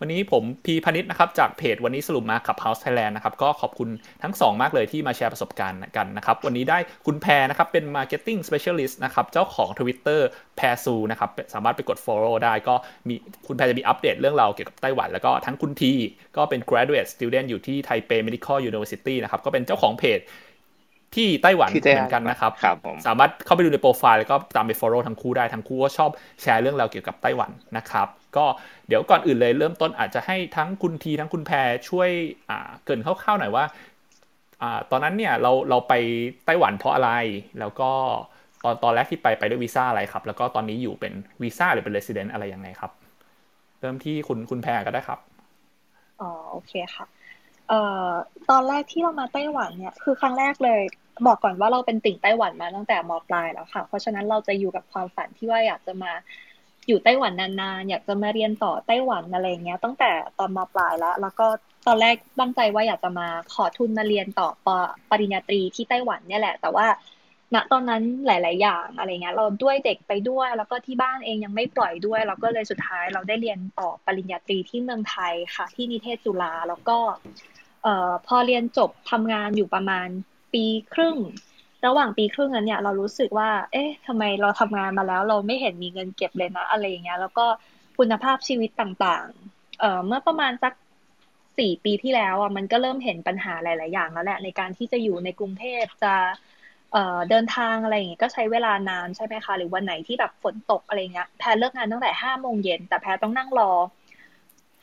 วันนี้ผมพีพนิษนะครับจากเพจวันนี้สรุปมาขับ House Thailand นะครับก็ขอบคุณทั้งสองมากเลยที่มาแชร์ประสบการณ์กันนะครับ วันนี้ได้คุณแพรนะครับเป็น Marketing Specialist นะครับเจ้าของ Twitter แพรซูนะครับสามารถไปกด follow ได้ก็มีคุณแพรจะมีอัปเดตเรื่องเราเกี่ยวกับไต้หวัน แล้วก็ทั้งคุณทีก็เป็น graduate student อยู่ที่ไทเป Medical University นะครับก็เป็นเจ้าของเพจ ที่ไต้หวันเหมือนกันนะครับครับสามารถเข้าไปดูในโปรไฟล์แล้วก็ตามไป follow ทั้งคู่ได้ทั้งคู่ก็ชอบแชร์เรื่องราวเกี่ยวกับไต้หวันนะครับ ก็เดี๋ยวก่อนอื่นเลยเริ่มต้นอาจจะให้ทั้งคุณทีทั้งคุณแพรช่วยอ่าเกินคร่าวๆหน่อยว่าอ่าตอนนั้นเนี่ยเราเราไปไต้หวันเพราะอะไร แล้วก็ตอนตอนแรกที่ไปไปด้วยวีซ่าอะไรครับ แล้วก็ตอนนี้อยู่เป็นวีซ่าหรือเป็นเรสซิเดนต์อะไรยังไงครับ เริ่มที่คุณคุณแพรก็ได้ครับอ๋อโอเคค่ะ เอ่อตอนแรกที่เรามาไต้หวันเนี่ยคือครั้งแรกเลย บอกก่อนว่าเราเป็นติ่งไต้หวันมาตั้งแต่มปลายแล้วค่ะ เพราะฉะนั้นเราจะอยู่กับความฝันที่ว่าอยากจะมาอยู่ไต้หวันนานๆอยากจะมาเรียนต่อไต้หวันอะไรเงี้ย ตั้งแต่ตอนมปลายแล้ว แล้วก็ตอนแรกตั้งใจว่าอยากจะมาขอทุนมาเรียนต่อปปริญญาตรีที่ไต้หวันเนี่ยแหละ แต่ว่า ณตอนนั้นหลาย ๆ อย่างอะไรเงี้ยเราด้วยเด็กไปด้วย แล้วก็ที่บ้านเองยังไม่ปล่อยด้วย เราก็เลยสุดท้ายเราได้เรียนต่อปริญญาตรีที่เมืองไทยค่ะ ที่นิเทศจุฬาแล้วก็เอ่อพอเรียนจบทำงานอยู่ประมาณปีครึ่ง ระหว่างปีครึ่งนั้นเนี่ยเรารู้สึกว่า เอ๊ะทำไมเราทำงานมาแล้ว เราไม่เห็นมีเงินเก็บเลยนะอะไรเงี้ยแล้วก็คุณภาพชีวิตต่าง ๆ เอ่อเมื่อประมาณสักสี่ปีที่แล้วอะมันก็เริ่มเห็นปัญหาหลาย ๆ อย่างแล้วแหละในการที่จะอยู่ในกรุงเทพจะ เดินทางอะไรอย่างเงี้ยก็ใช้เวลานานใช่ไหมคะ หรือวันไหนที่แบบฝนตกอะไรเงี้ยแพรเลิกงานตั้งแต่ห้าโมงเย็นแต่แพรต้องนั่งรอ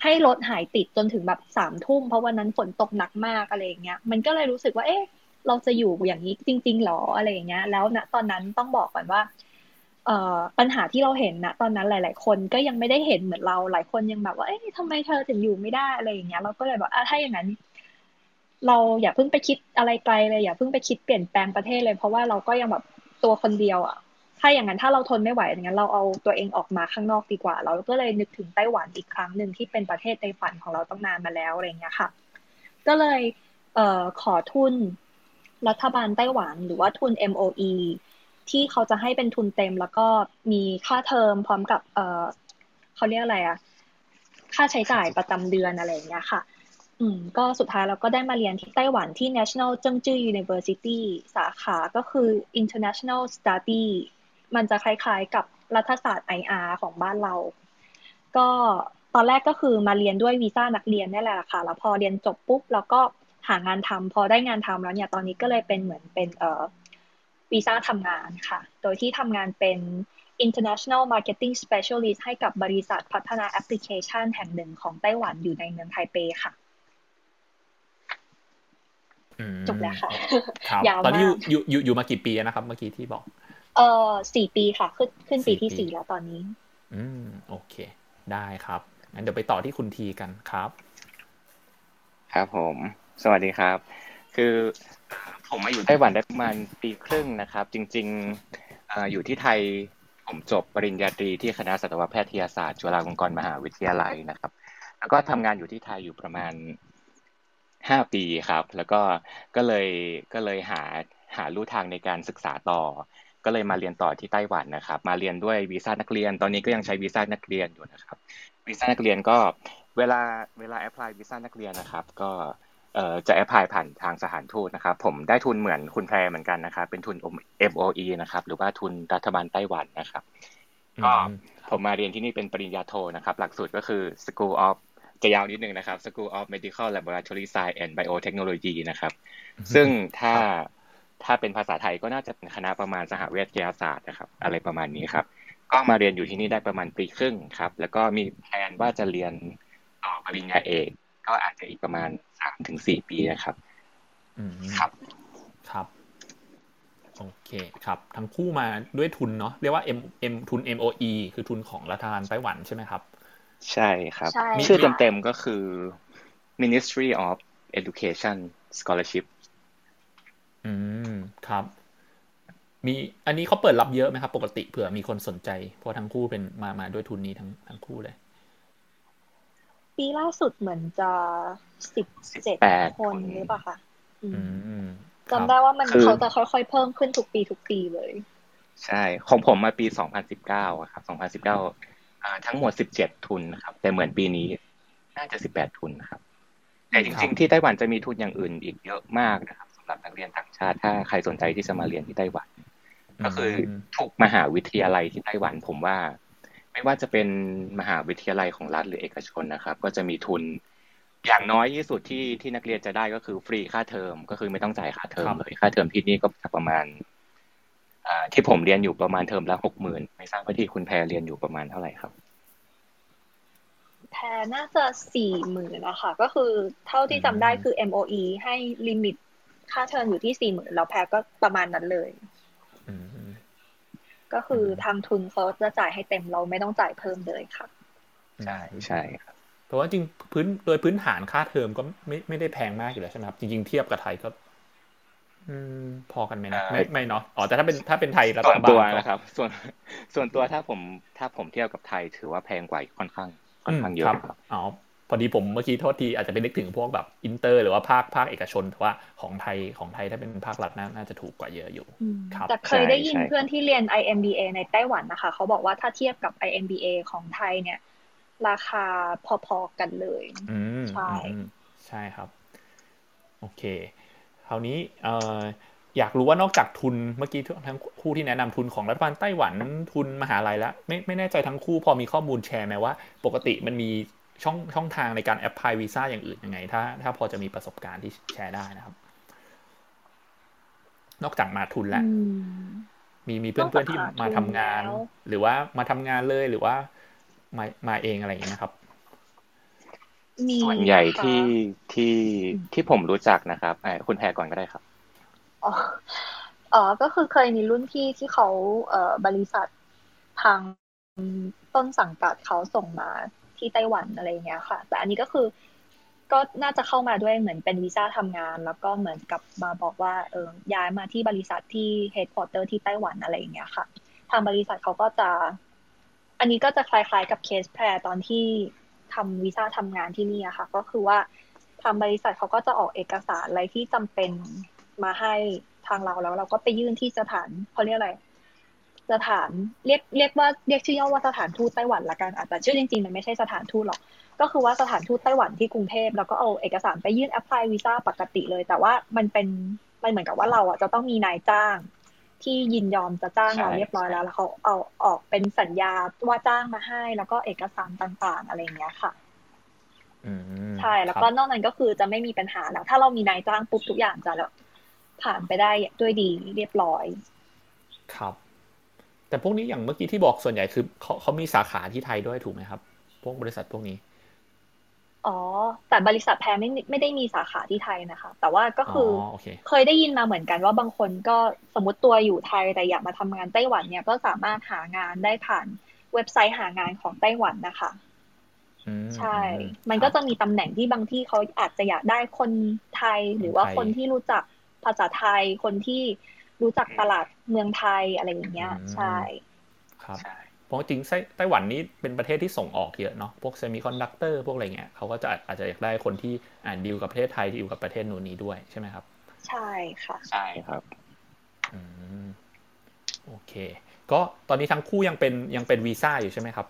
ให้รถหายติดจนถึงแบบสามทุ่มเพราะวันนั้นฝนตกหนักมากอะไรอย่างเงี้ย มันก็เลยรู้สึกว่าเอ๊ะเราจะอยู่อย่างนี้จริง ๆหรออะไรอย่างเงี้ย แล้วณตอนนั้นต้องบอกก่อนว่าเอ่อปัญหาที่เราเห็นนะตอนนั้นหลาย ๆ คนก็ยังไม่ได้เห็นเหมือนเราหลายคนยังแบบว่าเอ๊ะทำไมเธอถึงอยู่ไม่ได้อะไรอย่างเงี้ยเราก็เลยบอกอะถ้าอย่างนั้น เราอย่าเพิ่งไปคิดอะไรไกลเลยอย่าเพิ่งไปคิดเปลี่ยนแปลงประเทศเลย เพราะว่าเราก็ยังแบบตัวคนเดียวอะถ้าอย่างนั้นถ้าเราทนไม่ไหวอย่างนั้นเราเอาตัวเองออกมาข้างนอกดีกว่า เราก็เลยนึกถึงไต้หวันอีกครั้งหนึ่งที่เป็นประเทศในฝันของเราต้องนานมาแล้วอะไรเงี้ยค่ะ ก็เลยเอ่อขอทุนรัฐบาลไต้หวันหรือว่าทุน MOE ที่เขาจะให้เป็นทุนเต็มแล้วก็มีค่าเทอมพร้อมกับเออเขาเรียกอะไรอะค่าใช้จ่ายประจำเดือนอะไรอย่างเงี้ยค่ะ อืมก็สุดท้ายเราก็ได้มาเรียนที่ไต้หวันที่ National เจิ้งจื้อ University สาขาก็คือ International Study มันจะคล้ายๆกับรัฐศาสตร์ IR ของบ้านเรา ก็ตอนแรกก็คือมาเรียนด้วยวีซ่านักเรียนนี่แหละค่ะ แล้วพอเรียนจบปุ๊บแล้วก็หางานทำพอได้งานทำแล้วเนี่ยตอนนี้ก็เลยเป็นเหมือนเป็นเอ่อวีซ่าทำงานค่ะ โดยที่ทำงานเป็น international marketing specialist ให้กับบริษัทพัฒนาแอปพลิเคชันแห่งหนึ่งของไต้หวันอยู่ในเมืองไทเปค่ะ จบแล้วค่ะยาวมากตอนนี้อยู่อยู่อยู่มากี่ปีนะครับ เมื่อกี้ที่บอก เออสี่ปีค่ะ ขึ้นขึ้นปีที่สี่แล้วตอนนี้ อืมโอเค ได้ครับงั้นเดี๋ยวไปต่อที่คุณทีกันครับ ครับผม สวัสดีครับ คือผมมาอยู่ไต้หวันได้ประมาณปีครึ่งนะครับ จริงๆอยู่ที่ไทยผมจบปริญญาตรีที่คณะสัตวแพทยศาสตร์จุฬาลงกรณ์มหาวิทยาลัยนะครับ แล้วก็ทำงานอยู่ที่ไทยอยู่ประมาณ ห้าปีครับ แล้วก็ก็เลยก็เลยหาหาลู่ทางในการศึกษาต่อ ก็เลยมาเรียนต่อที่ไต้หวันนะครับ มาเรียนด้วยวีซ่านักเรียน ตอนนี้ก็ยังใช้วีซ่านักเรียนอยู่นะครับวีซ่านักเรียนก็เวลาเวลา apply วีซ่านักเรียนนะครับ ก็จะ apply ผ่านทางสถานทูตนะครับ ผมได้ทุนเหมือนคุณแพรเหมือนกันนะครับ เป็นทุน MOE นะครับ หรือว่าทุนรัฐบาลไต้หวันนะครับ ก็ผมมาเรียนที่นี่เป็นปริญญาโทนะครับ หลักสูตรก็คือ School of จะยาวนิดนึงนะครับ School of Medical Laboratory Science and Biotechnology นะครับ ซึ่งถ้าถ้าเป็นภาษาไทยก็น่าจะเป็นคณะประมาณสหวิทยาศาสตร์นะครับ อะไรประมาณนี้ครับ ก็มาเรียนอยู่ที่นี่ได้ประมาณปีครึ่งครับ แล้วก็มีแผนว่าจะเรียนต่อปริญญาเอกก็อาจจะอีกประมาณสามถึงสี่ปีนะครับอืมครับครับโอเคครับ ทั้งคู่มาด้วยทุนเนาะเรียกว่า M M ทุน MOE คือทุนของรัฐบาลไต้หวันใช่ไหมครับ ใช่ครับ ชื่อเต็มๆก็คือ Ministry of Education Scholarship อืม ครับ มีอันนี้เขาเปิดรับเยอะไหมครับ ปกติเผื่อมีคนสนใจ เพราะทั้งคู่เป็นมามาด้วยทุนนี้ทั้งทั้งคู่เลย ปีล่าสุดเหมือนจะสิบเจ็ดคนหรือเปล่าคะจำได้ว่ามันเขาจะค่อยๆเพิ่มขึ้นทุกปีทุกปีเลย ใช่ ของผมมาปีสองพันสิบเก้าครับสองพันสิบเก้า ทั้งหมดสิบเจ็ดทุนครับ แต่เหมือนปีนี้น่าจะสิบแปดทุนนะครับ แต่จริง ๆ ที่ไต้หวันจะมีทุนอย่างอื่นอีกเยอะมากนะครับสำหรับนักเรียนต่างชาติถ้าใครสนใจที่จะมาเรียนที่ไต้หวัน ก็คือทุกมหาวิทยาลัยที่ไต้หวันผมว่า ไม่ว่าจะเป็นมหาวิทยาลัยของรัฐหรือเอกชนนะครับ ก็จะมีทุนอย่างน้อยที่สุดที่ที่นักเรียนจะได้ก็คือฟรีค่าเทอมก็คือไม่ต้องจ่ายค่าเทอมเลยค่าเทอมที่นี่ก็ประมาณ ที่ผมเรียนอยู่ประมาณเทอมละหกหมื่นไม่ทราบว่าที่คุณแพรเรียนอยู่ประมาณเท่าไหร่ครับ แพรน่าจะสี่หมื่นนะคะก็คือเท่าที่จำได้คือ MOE ให้ limit ค่าเทอมอยู่ที่สี่หมื่นแล้วแพรก็ประมาณนั้นเลยก็คือทางทุนเขาจะจ่ายให้เต็มเราไม่ต้องจ่ายเพิ่มเลยค่ะใช่ใช่ครับเพราะว่าจริงพื้นโดยพื้นฐานค่าเทอมก็ไม่ไม่ได้แพงมากอยู่แล้วใช่ไหมครับจริงๆเทียบกับไทยก็อืม พอกันไหมนะไม่ไม่เนาะอ๋อแต่ถ้าเป็นถ้าเป็นไทยรัฐบาลส่วนตัวนะครับ ส่วนส่วนตัวถ้าผมถ้าผมเทียบกับไทยถือว่าแพงกว่าค่อนข้างค่อนข้างเยอะครับอ๋อพอดีผมเมื่อกี้โทษทีอาจจะไปนึกถึงพวกแบบอินเตอร์ หรือว่าภาคภาคเอกชนแต่ว่าของไทยของไทยถ้าเป็นภาครัฐน่าจะถูกกว่าเยอะอยู่ครับแต่เคยได้ยินเพื่อนที่เรียน IMBA ในไต้หวันนะคะ เขาบอกว่าถ้าเทียบกับ IMBA ของไทยเนี่ย ราคาพอๆกันเลยใช่ใช่ครับ โอเค คราวนี้เอ่ออยากรู้ว่านอกจากทุนเมื่อกี้ทั้งคู่ที่แนะนำทุนของรัฐบาลไต้หวันทุนมหาลัยแล้วไม่ไม่แน่ใจทั้งคู่พอมีข้อมูลแชร์ไหมว่า ปกติมันมีช่องช่องทางในการแอปพลายวีซ่าอย่างอื่นยังไง ถ้าถ้าพอจะมีประสบการณ์ที่แชร์ได้นะครับ นอกจากมาทุนแล้วมีมีเพื่อนเพื่อนที่มาทำงาน หรือว่ามาทำงานเลยหรือว่ามามาเองอะไรอย่างเงี้ยครับ ส่วนใหญ่ที่ที่ที่ผมรู้จักนะครับคุณแพรก่อนก็ได้ครับอ๋ออ๋อก็คือเคยมีรุ่นพี่ที่เขาเอ่อบริษัททางต้นสังกัดเขาส่งมาที่ไต้หวันอะไรเงี้ยค่ะ แต่อันนี้ก็คือก็น่าจะเข้ามาด้วยเหมือนเป็นวีซ่าทำงาน แล้วก็เหมือนกับมาบอกว่าเออย้ายมาที่บริษัทที่ headquarter ที่ไต้หวันอะไรอย่างเงี้ยค่ะ ทางบริษัทเขาก็จะ อันนี้ก็จะคล้ายๆกับเคสแพรตอนที่ ทำวีซ่าทำงานที่นี่อะค่ะ ก็คือว่าทางบริษัทเขาก็จะออกเอกสารอะไรที่จำเป็นมาให้ทางเราแล้ว เราก็ไปยื่นที่สถานเขาเรียกอะไร สถานเรียกเรียกว่าเรียกชื่อย่อว่าสถานทูตไต้หวันละกันอาจจะชื่อจริงๆมันไม่ใช่สถานทูตหรอก ก็คือว่าสถานทูตไต้หวันที่กรุงเทพแล้วก็เอาเอกสารไปยื่นแอปพลายวีซ่าปกติเลย แต่ว่ามันเป็นมันเหมือนกับว่าเราอะจะต้องมีนายจ้าง ที่ยินยอมจะจ้างเราเรียบร้อยแล้ว แล้วเขาเอาออกเป็นสัญญาว่าจ้างมาให้ แล้วก็เอกสารต่าง ๆ อะไรเงี้ยค่ะใช่แล้วก็นอกนั้นก็คือจะไม่มีปัญหาแล้ว ถ้าเรามีนายจ้างปุ๊บทุกอย่างจะแล้วผ่านไปได้ด้วยดีเรียบร้อย ครับ แต่พวกนี้อย่างเมื่อกี้ที่บอกส่วนใหญ่คือเขาเขามีสาขาที่ไทยด้วยถูกไหมครับ พวกบริษัทพวกนี้ อ๋อ แต่บริษัทแพรไม่ไม่ได้มีสาขาที่ไทยนะคะ แต่ว่าก็คือเคยได้ยินมาเหมือนกันว่าบางคนก็สมมติตัวอยู่ไทยแต่อยากมาทำงานไต้หวันเนี่ยก็สามารถหางานได้ผ่านเว็บไซต์หางานของไต้หวันนะคะใช่ มันก็จะมีตำแหน่งที่บางที่เขาอาจจะอยากได้คนไทย หรือว่าคนที่รู้จักภาษาไทย คนที่รู้จักตลาดเมืองไทยอะไรอย่างเงี้ย ใช่ ครับ เพราะจริงไต้หวันนี้เป็นประเทศที่ส่งออกเยอะเนาะพวกเซมิคอนดักเตอร์พวกอะไรเงี้ยเขาก็จะอาจจะอยากได้คนที่อ่านดีลกับประเทศไทยที่อยู่กับประเทศนู้นนี้ด้วยใช่ไหมครับ ใช่ค่ะ ใช่ครับอืมโอเค ก็ตอนนี้ทั้งคู่ยังเป็นยังเป็นวีซ่าอยู่ใช่ไหมครับ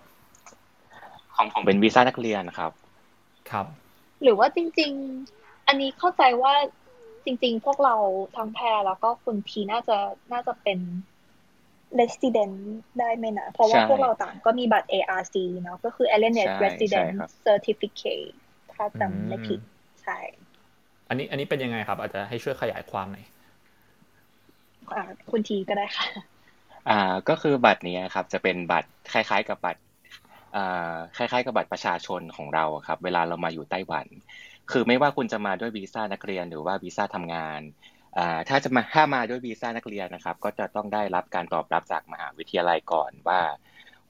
ของผมเป็นวีซ่านักเรียนครับ ครับ หรือว่าจริง ๆ อันนี้เข้าใจว่าจริง ๆ พวกเราทั้งแพรแล้วก็คุณพีน่าจะน่าจะเป็น resident ได้ไหมนะ เพราะว่าพวกเราต่างก็มีบัตร ARC เนาะก็คือ Alienate Resident Certificate ถ้าจำไม่ผิดใช่ อันนี้อันนี้เป็นยังไงครับ อาจจะให้ช่วยขยายความหน่อยคุณทีก็ได้ค่ะ อ่าก็คือบัตรนี้ครับ จะเป็นบัตรคล้าย ๆ กับบัตรอ่าคล้ายๆกับบัตรประชาชนของเราครับ เวลาเรามาอยู่ไต้หวัน คือไม่ว่าคุณจะมาด้วยวีซ่านักเรียนหรือว่าวีซ่าทำงาน ถ้าจะมาถ้ามาด้วยวีซ่านักเรียนนะครับ ก็จะต้องได้รับการตอบรับจากมหาวิทยาลัยก่อนว่า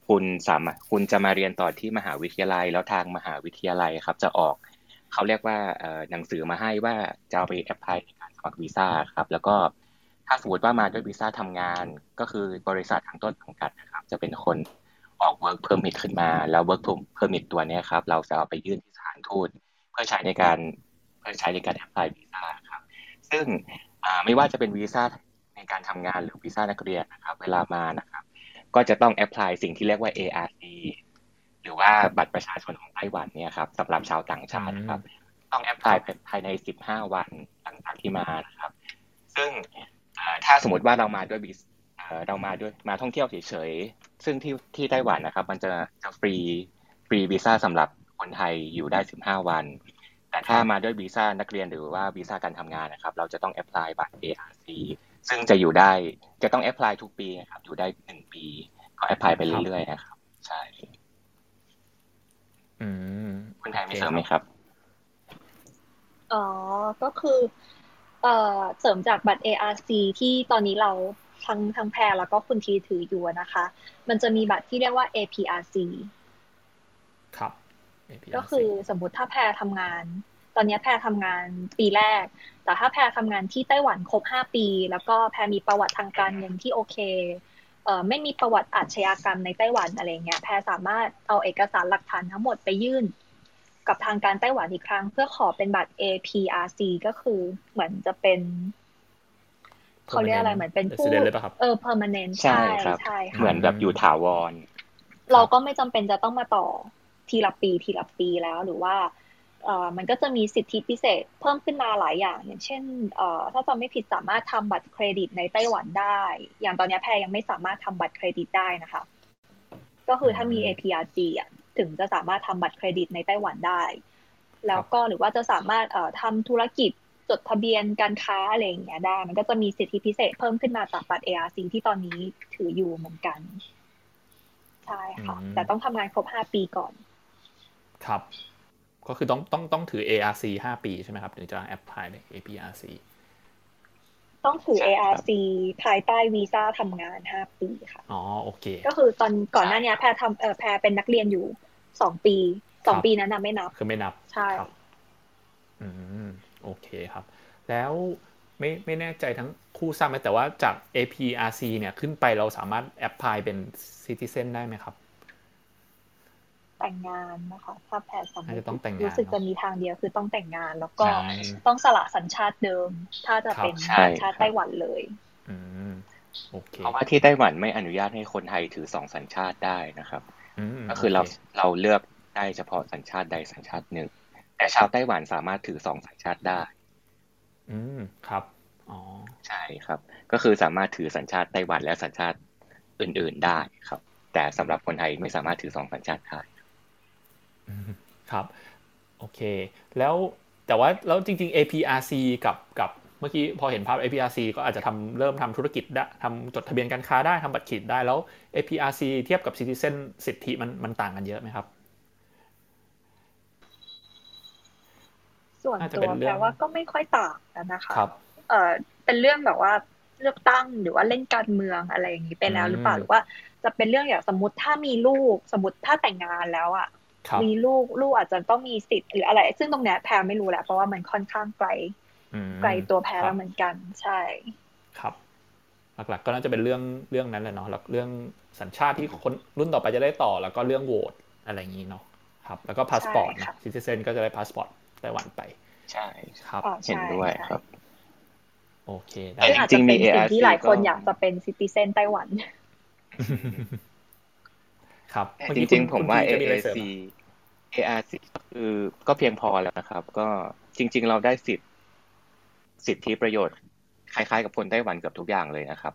คุณสามารถคุณจะมาเรียนต่อที่มหาวิทยาลัย แล้วทางมหาวิทยาลัยครับ จะออกเขาเรียกว่าหนังสือมาให้ว่าจะเอาไป apply ในการสมัครวีซ่าครับ แล้วก็ถ้าสมมติว่ามาด้วยวีซ่าทำงานก็คือบริษัททางต้นสังกัดนะครับ จะเป็นคนออก work permit ขึ้นมา แล้ว work permit ตัวนี้ครับ เราจะเอาไปยื่นที่สถานทูตเพื่อใช้ในการเพื่อใช้ในการ apply วีซ่าครับ ซึ่ง ไม่ว่าจะเป็นวีซ่าในการทำงานหรือวีซ่านักเรียนนะครับเวลามานะครับ ก็จะต้อง apply สิ่งที่เรียกว่า ARC หรือว่าบัตรประชาชนของไต้หวันเนี่ยครับสำหรับชาวต่างชาติครับ ต้อง apply ภายใน 15 วันหลังจากที่มานะครับ ซึ่งถ้าสมมติว่าเรามาด้วยบีเรามาด้วยมาท่องเที่ยวเฉยๆซึ่งที่ที่ไต้หวันนะครับ มันจะจะฟรีฟรีวีซ่าสำหรับคนไทยอยู่ได้ 15 วัน แต่ถ้ามาด้วยวีซ่านักเรียนหรือว่าวีซ่าการทำงานนะครับ เราจะต้อง apply บัตร ARC ซึ่งจะอยู่ได้จะต้อง apply ทุกปีนะครับ อยู่ได้หนึ่งปี ก็ apply ไปเรื่อยๆนะครับ ใช่อืมคุณแพรมีเสริมไหมครับอ๋อก็คือเอ่อเสริมจากบัตร ARC ที่ตอนนี้เราทั้งทั้งแพรแล้วก็คุณทีถืออยู่นะคะ มันจะมีบัตรที่เรียกว่า APRC ครับ ก็คือสมมติถ้าแพรทำงาน ตอนนี้แพรทำงานปีแรก แต่ถ้าแพรทำงานที่ไต้หวันครบห้าปี แล้วก็แพรมีประวัติทางการเงินที่โอเคเอ่อไม่มีประวัติอาชญากรรมในไต้หวันอะไรเงี้ยแพรสามารถเอาเอกสารหลักฐานทั้งหมดไปยื่น กับทางการไต้หวันอีกครั้ง เพื่อขอเป็นบัตร APRC ก็คือเหมือนจะเป็นเขาเรียกอะไรเหมือนเป็นผู้เออ permanent ใช่ใช่ค่ะเหมือนแบบอยู่ถาวร เราก็ไม่จำเป็นจะต้องมาต่อ ทีละปีทีละปีแล้วหรือว่าเอ่อมันก็จะมีสิทธิพิเศษเพิ่มขึ้นมาหลายอย่าง อย่างเช่นเอ่อถ้าจำไม่ผิดสามารถทำบัตรเครดิตในไต้หวันได้ อย่างตอนนี้แพรยังไม่สามารถทำบัตรเครดิตได้นะคะ ก็คือถ้ามี APRG อะถึงจะสามารถทำบัตรเครดิตในไต้หวันได้ แล้วก็หรือว่าจะสามารถเอ่อทำธุรกิจจดทะเบียนการค้าอะไรอย่างเงี้ยได้ มันก็จะมีสิทธิพิเศษเพิ่มขึ้นมาจากบัตร ARC ที่ตอนนี้ถืออยู่เหมือนกัน ใช่ค่ะ แต่ต้องทำงานครบห้าปีก่อน ครับ ก็คือต้องต้องต้องถือ ARC ห้าปีใช่ไหมครับถึงจะแอปพลายใน APRC ต้องถือ ARC ภายใต้วีซ่าทำงานห้าปีค่ะ อ๋อ โอเค ก็คือตอนก่อนหน้านี้แพรทำเออแพรเป็นนักเรียนอยู่สองปีสองปีนั้นนะไม่นับ คือไม่นับ ใช่อืม โอเคครับ แล้วไม่ไม่แน่ใจทั้งคู่ทราบไหมแต่ว่าจาก APRC เนี่ยขึ้นไปเราสามารถแอปพลายเป็นซิติเซนได้ไหมครับ แต่งงานนะคะถ้าแพทย์สมัจะต้องแต่งงานรู้สึกจะมีทางเดียวคือต้องแต่งงาน แล้วก็ต้องสละสัญชาติเดิม ถ้าจะเป็นสัญชาติไต้หวันเลยอืมโอเคเพราะว่าที่ไต้หวันไม่อนุญาตให้คนไทยถือสองสัญชาติได้นะครับก็คือเราเราเลือกได้เฉพาะสัญชาติใดสัญชาติหนึ่ง แต่ชาวไต้หวันสามารถถือสองสัญชาติได้ อืมครับอ๋อใช่ครับ ก็คือสามารถถือสัญชาติไต้หวันและสัญชาติอื่น ๆได้ครับ แต่สำหรับคนไทยไม่สามารถถือสองสัญชาติได้ ครับโอเค แล้วแต่ว่าแล้วจริง ๆ APRC กับกับเมื่อกี้พอเห็นภาพ APRC ก็อาจจะทำเริ่มทำธุรกิจได้ทำจดทะเบียนการค้าได้ทำบัตรเครดิตได้แล้ว APRC เทียบกับ Citizen สิทธิมันมันต่างกันเยอะไหมครับ ส่วนตัวแปลว่าก็ไม่ค่อยต่างกันนะคะครับเออเป็นเรื่องแบบว่าเลือกตั้งหรือว่าเล่นการเมืองอะไรอย่างนี้ไปแล้วหรือเปล่าหรือว่าจะเป็นเรื่องอย่างสมมติถ้ามีลูกสมมติถ้าแต่งงานแล้วอะ มีลูกลูกอาจจะต้องมีสิทธิ์หรืออะไร ซึ่งตรงนี้แพรไม่รู้แหละเพราะว่ามันค่อนข้างไกลไกลตัวแพรแล้วเหมือนกัน ใช่ ครับ หลักๆ ก็น่าจะเป็นเรื่องเรื่องนั้นแหละเนาะแล้วเรื่องสัญชาติที่คนรุ่นต่อไปจะได้ต่อแล้วก็เรื่องโหวตอะไรอย่างนี้เนาะครับ แล้วก็พาสปอร์ตนะ citizen ก็จะได้พาสปอร์ตไต้หวันไป ใช่ครับเห็นด้วยครับ โอเคได้จริงมีสิ่งที่หลายคนอยากจะเป็น citizen ไต้หวัน ครับจริงๆผมว่า AAC ARC คือก็เพียงพอแล้วนะครับ ก็จริง ๆ เราได้สิทธิ์สิทธิประโยชน์คล้าย ๆ กับคนไต้หวันเกือบทุกอย่างเลยนะครับ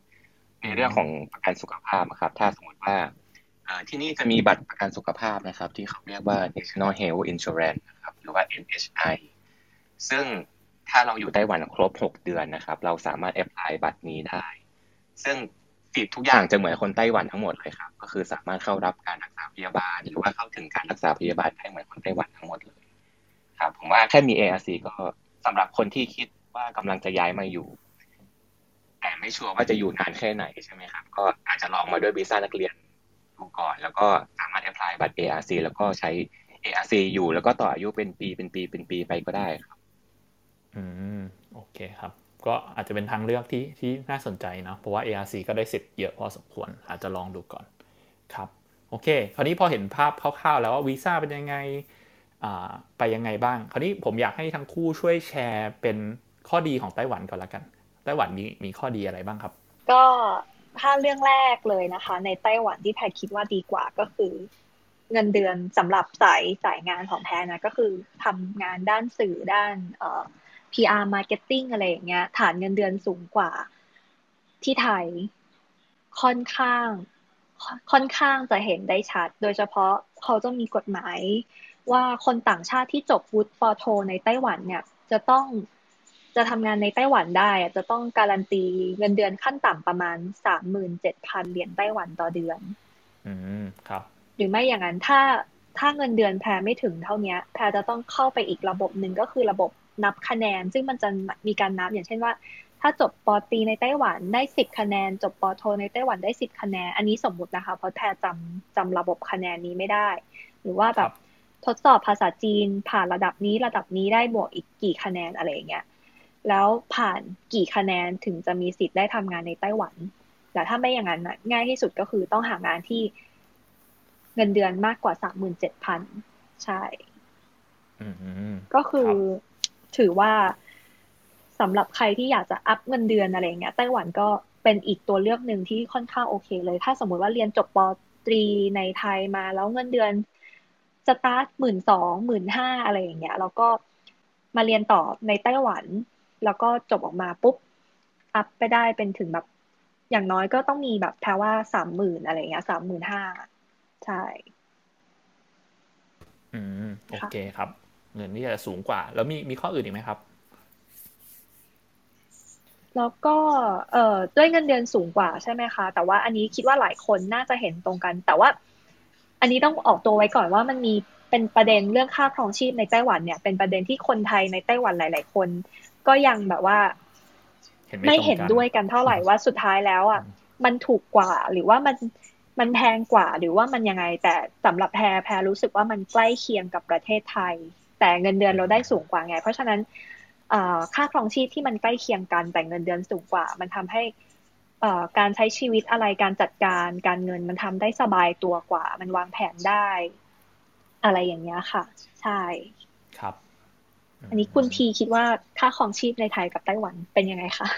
ในเรื่องของประกันสุขภาพครับ ถ้าสมมติว่าที่นี่จะมีบัตรประกันสุขภาพนะครับ ที่เขาเรียกว่า National Health Insurance นะครับหรือว่า NHI ซึ่งถ้าเราอยู่ไต้หวันครบ 6 เดือนนะครับ เราสามารถแอพพลายบัตรนี้ได้ ซึ่ง สิทธิ์ทุกอย่างจะเหมือนคนไต้หวันทั้งหมดเลยครับก็คือสามารถเข้ารับการรักษาพยาบาล หรือว่าเข้าถึงการรักษาพยาบาลได้เหมือนคนไต้หวันทั้งหมดเลย ครับ ผมว่าแค่มี ARC ก็สำหรับคนที่คิดว่ากำลังจะย้ายมาอยู่ แต่ไม่ชัวร์ว่าจะอยู่นานแค่ไหนใช่ไหมครับ ก็อาจจะลองมาด้วยวีซ่านักเรียนดูก่อน แล้วก็สามารถแอพพลายบัตร ARC แล้วก็ใช้ ARC อยู่แล้วก็ต่ออายุเป็นปีเป็นปีเป็นปีไปก็ได้ครับ อืมโอเคครับ ก็อาจจะเป็นทางเลือกที่ที่น่าสนใจนะ เพราะว่า ARC ก็ได้สิทธิ์เยอะพอสมควร อาจจะลองดูก่อนครับ โอเค คราวนี้พอเห็นภาพคร่าวๆแล้วว่าวีซ่าเป็นยังไงไปยังไงบ้าง คราวนี้ผมอยากให้ทั้งคู่ช่วยแชร์เป็นข้อดีของไต้หวันก่อนละกัน ไต้หวันมีมีข้อดีอะไรบ้างครับ ก็ถ้าเรื่องแรกเลยนะคะ ในไต้หวันที่แพรคิดว่าดีกว่าก็คือ เงินเดือนสำหรับสายสายงานของแพรนะก็คือทำงานด้านสื่อด้านเอ่อ PR marketing อะไรอย่างเงี้ย ฐานเงินเดือนสูงกว่า ที่ไทยค่อนข้าง ค่อนข้างจะเห็นได้ชัด โดยเฉพาะเขาจะมีกฎหมาย ว่าคนต่างชาติที่จบวุฒิปอโท ในไต้หวันเนี่ย จะต้องจะทำงานในไต้หวันได้จะต้องการันตีเงินเดือนขั้นต่ำประมาณสามหมื่นเจ็ดพันเหรียญไต้หวันต่อเดือน อืมครับ หรือไม่อย่างนั้นถ้าถ้าเงินเดือนแพรไม่ถึงเท่านี้แพรจะต้องเข้าไปอีกระบบหนึ่งก็คือระบบ นับคะแนน ซึ่งมันจะมีการนับอย่างเช่นว่า ถ้าจบปอตีในไต้หวันได้สิบคะแนน จบปอโทในไต้หวันได้สิบคะแนน อันนี้สมมุตินะคะ เพราะแพรจำจำระบบคะแนนนี้ไม่ได้ หรือว่าแบบทดสอบภาษาจีนผ่านระดับนี้ระดับนี้ได้บวกอีกกี่คะแนนอะไรอย่างเงี้ยแล้วผ่านกี่คะแนนถึงจะมีสิทธิ์ได้ทำงานในไต้หวัน แต่ถ้าไม่อย่างนั้นง่ายที่สุดก็คือต้องหางานที่เงินเดือนมากกว่าสามหมื่นเจ็ดพันใช่ ก็คือ ถือว่าสำหรับใครที่อยากจะอัพเงินเดือนอะไรเงี้ยไต้หวันก็เป็นอีกตัวเลือกหนึ่งที่ค่อนข้างโอเคเลย ถ้าสมมติว่าเรียนจบปตรีในไทยมาแล้วเงินเดือนสตาร์ทหมื่นสองหมื่นห้าอะไรอย่างเงี้ยแล้วก็มาเรียนต่อในไต้หวัน แล้วก็จบออกมาปุ๊บอัพไปได้เป็นถึงแบบอย่างน้อยก็ต้องมีแบบแปลว่าสามหมื่นอะไรเงี้ยสามหมื่นห้าใช่ อืม โอเคครับ เงินนี่จะสูงกว่า แล้วมีมีข้ออื่นอีกไหมครับ แล้วก็เอ่อด้วยเงินเดือนสูงกว่าใช่ไหมคะ แต่ว่าอันนี้คิดว่าหลายคนน่าจะเห็นตรงกัน แต่ว่า อันนี้ต้องออกตัวไว้ก่อนว่ามันมีเป็นประเด็นเรื่องค่าครองชีพในไต้หวันเนี่ย เป็นประเด็นที่คนไทยในไต้หวันหลาย ๆ คน ก็ยังแบบว่าไม่เห็นด้วยกันเท่าไหร่ว่าสุดท้ายแล้วอะมันถูกกว่าหรือว่ามันมันแพงกว่าหรือว่ามันยังไงแต่สำหรับแพรแพรรู้สึกว่ามันใกล้เคียงกับประเทศไทย แต่เงินเดือนเราได้สูงกว่าไง เพราะฉะนั้นค่าครองชีพที่มันใกล้เคียงกันแต่เงินเดือนสูงกว่า มันทำให้การใช้ชีวิตอะไรการจัดการการเงินมันทำได้สบายตัวกว่า มันวางแผนได้ อะไรอย่างเงี้ยค่ะ ใช่ครับ อันนี้คุณทีคิดว่าค่าครองชีพในไทยกับไต้หวันเป็นยังไงคะ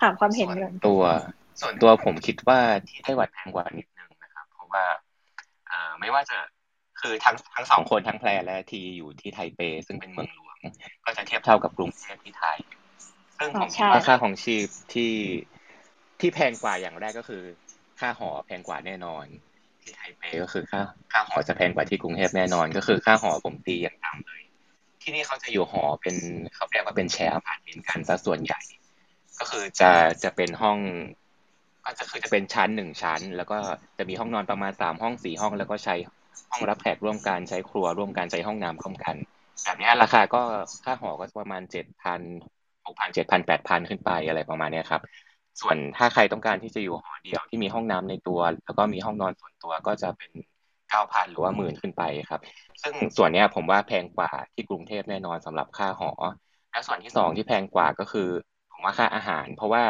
ถามความเห็นเลยตัว ส่วนตัวผมคิดว่าที่ไต้หวันแพงกว่านิดนึงนะครับ เพราะว่าเอ่อไม่ว่าจะ คือทั้งทั้งสองคนทั้งแพรและทีอยู่ที่ไทเป ซึ่งเป็นเมืองหลวง ก็จะเทียบเท่ากับกรุงเทพที่ไทย ซึ่งผมคิดว่าค่าของชีพที่ที่แพงกว่าอย่างแรกก็คือ ค่าหอแพงกว่าแน่นอน ที่ไทเปก็คือค่าค่าหอจะแพงกว่าที่กรุงเทพแน่นอน ก็คือค่าหอผมตีอย่างต่ำเลย ที่นี่เขาจะอยู่หอเป็นเขาเรียกว่าเป็น share apartment กันซะส่วนใหญ่ ก็คือจะจะเป็นห้องก็จะคือจะเป็นชั้นหนึ่งชั้น แล้วก็จะมีห้องนอนประมาณสามห้องสี่ห้องแล้วก็ใช้ ห้องรับแขกร่วมกันใช้ครัวร่วมกันใช้ห้องน้ำร่วมกัน แบบนี้ราคาก็ค่าหอก็ประมาณเจ็ดพันหกพันเจ็ดพันแปดพันขึ้นไปอะไรประมาณนี้ครับ ส่วนถ้าใครต้องการที่จะอยู่หอเดียวที่มีห้องน้ำในตัว แล้วก็มีห้องนอนส่วนตัวก็จะเป็นเก้าพันหรือว่าหมื่นขึ้นไปครับ ซึ่งส่วนนี้ผมว่าแพงกว่าที่กรุงเทพแน่นอนสำหรับค่าหอ และส่วนที่สองที่แพงกว่าก็คือ ผมว่าค่าอาหาร เพราะว่า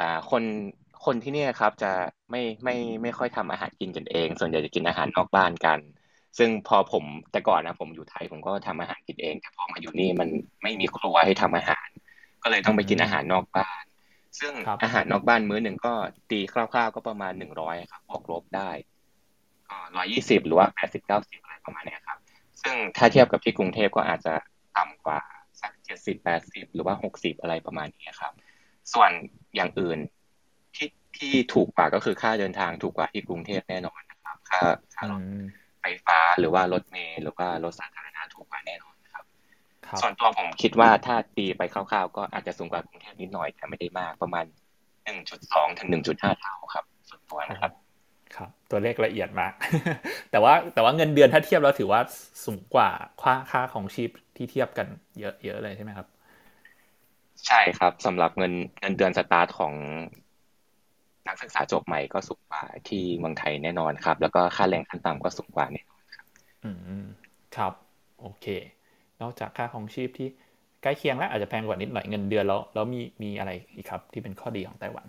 อ่าคน คนที่นี่ครับจะไม่ไม่ไม่ค่อยทำอาหารกินกันเอง ส่วนใหญ่จะกินอาหารนอกบ้านกัน ซึ่งพอผมแต่ก่อนนะผมอยู่ไทยผมก็ทำอาหารกินเอง แต่พอมาอยู่นี่มันไม่มีครัวให้ทำอาหาร ก็เลยต้องไปกินอาหารนอกบ้าน ซึ่งอาหารนอกบ้านมื้อหนึ่งก็ตีคร่าวๆก็ประมาณหนึ่งร้อยครับบวกลบได้ก็ร้อยี่สิบหรือว่าแปดสิบเก้าสิบอะไรประมาณนี้ครับ ซึ่งถ้าเทียบกับที่กรุงเทพก็อาจจะต่ำกว่าสักเจ็ดสิบแปดสิบหรือว่าหกสิบอะไรประมาณนี้ครับ ส่วนอย่างอื่น ที่ถูกกว่าก็คือค่าเดินทางถูกกว่าที่กรุงเทพแน่นอนนะครับ ค่าค่ารถไฟฟ้าหรือว่ารถเมล์หรือว่ารถสาธารณะถูกกว่าแน่นอนครับส่วนตัวผมคิดว่าถ้าตีไปคร่าวๆ ก็อาจจะสูงกว่ากรุงเทพนิดหน่อยแต่ไม่ได้มากประมาณหนึ่งจุดสองถึงหนึ่งจุดห้าเท่าครับ ส่วนตัวนะครับครับ ตัวเลขละเอียดมาก แต่ว่าแต่ว่าเงินเดือนถ้าเทียบแล้วถือว่าสูงกว่าค่าค่าครองชีพที่เทียบกันเยอะเยอะเลยใช่ไหมครับ ใช่ครับสำหรับเงินเงินเดือนสตาร์ทของ นักศึกษาจบใหม่ก็สูงกว่าที่เมืองไทยแน่นอนครับ แล้วก็ค่าแรงขั้นต่ำก็สูงกว่าแน่นอนครับอืมครับ โอเค นอกจากค่าของชีพที่ใกล้เคียงแล้วอาจจะแพงกว่านิดหน่อยเงินเดือนแล้วแล้วมีมีอะไรอีกครับ ที่เป็นข้อดีของไต้หวัน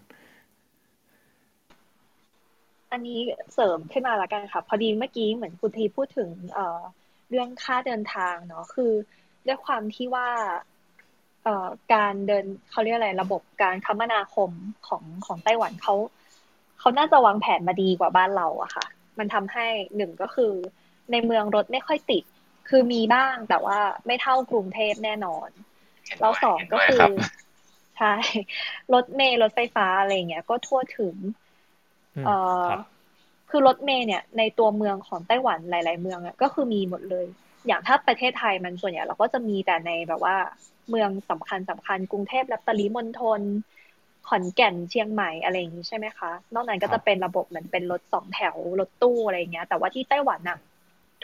อันนี้เสริมขึ้นมาละกันค่ะพอดีเมื่อกี้เหมือนคุณทีพูดถึงเอ่อเรื่องค่าเดินทางเนาะคือด้วยความที่ว่า การเดินเขาเรียกอะไรระบบการคมนาคมของของไต้หวันเขาเขาน่าจะวางแผนมาดีกว่าบ้านเราอะค่ะ มันทำให้หนึ่งก็คือ ในเมืองรถไม่ค่อยติด คือมีบ้างแต่ว่าไม่เท่ากรุงเทพแน่นอน แล้วสองก็คือใช่รถเมล์รถไฟฟ้าอะไรเงี้ย ก็ทั่วถึง เอ่อคือรถเมล์เนี่ย ในตัวเมืองของไต้หวันหลาย ๆ เมืองอะก็คือมีหมดเลย อย่างถ้าประเทศไทยมันส่วนใหญ่เราก็จะมีแต่ในแบบว่า เมืองสำคัญสำคัญกรุงเทพและปริมณฑลขอนแก่นเชียงใหม่อะไรอย่างนี้ใช่ไหมคะ นอกนั้นก็จะเป็นระบบเหมือนเป็นรถสองแถวรถตู้อะไรเงี้ย แต่ว่าที่ไต้หวันน่ะ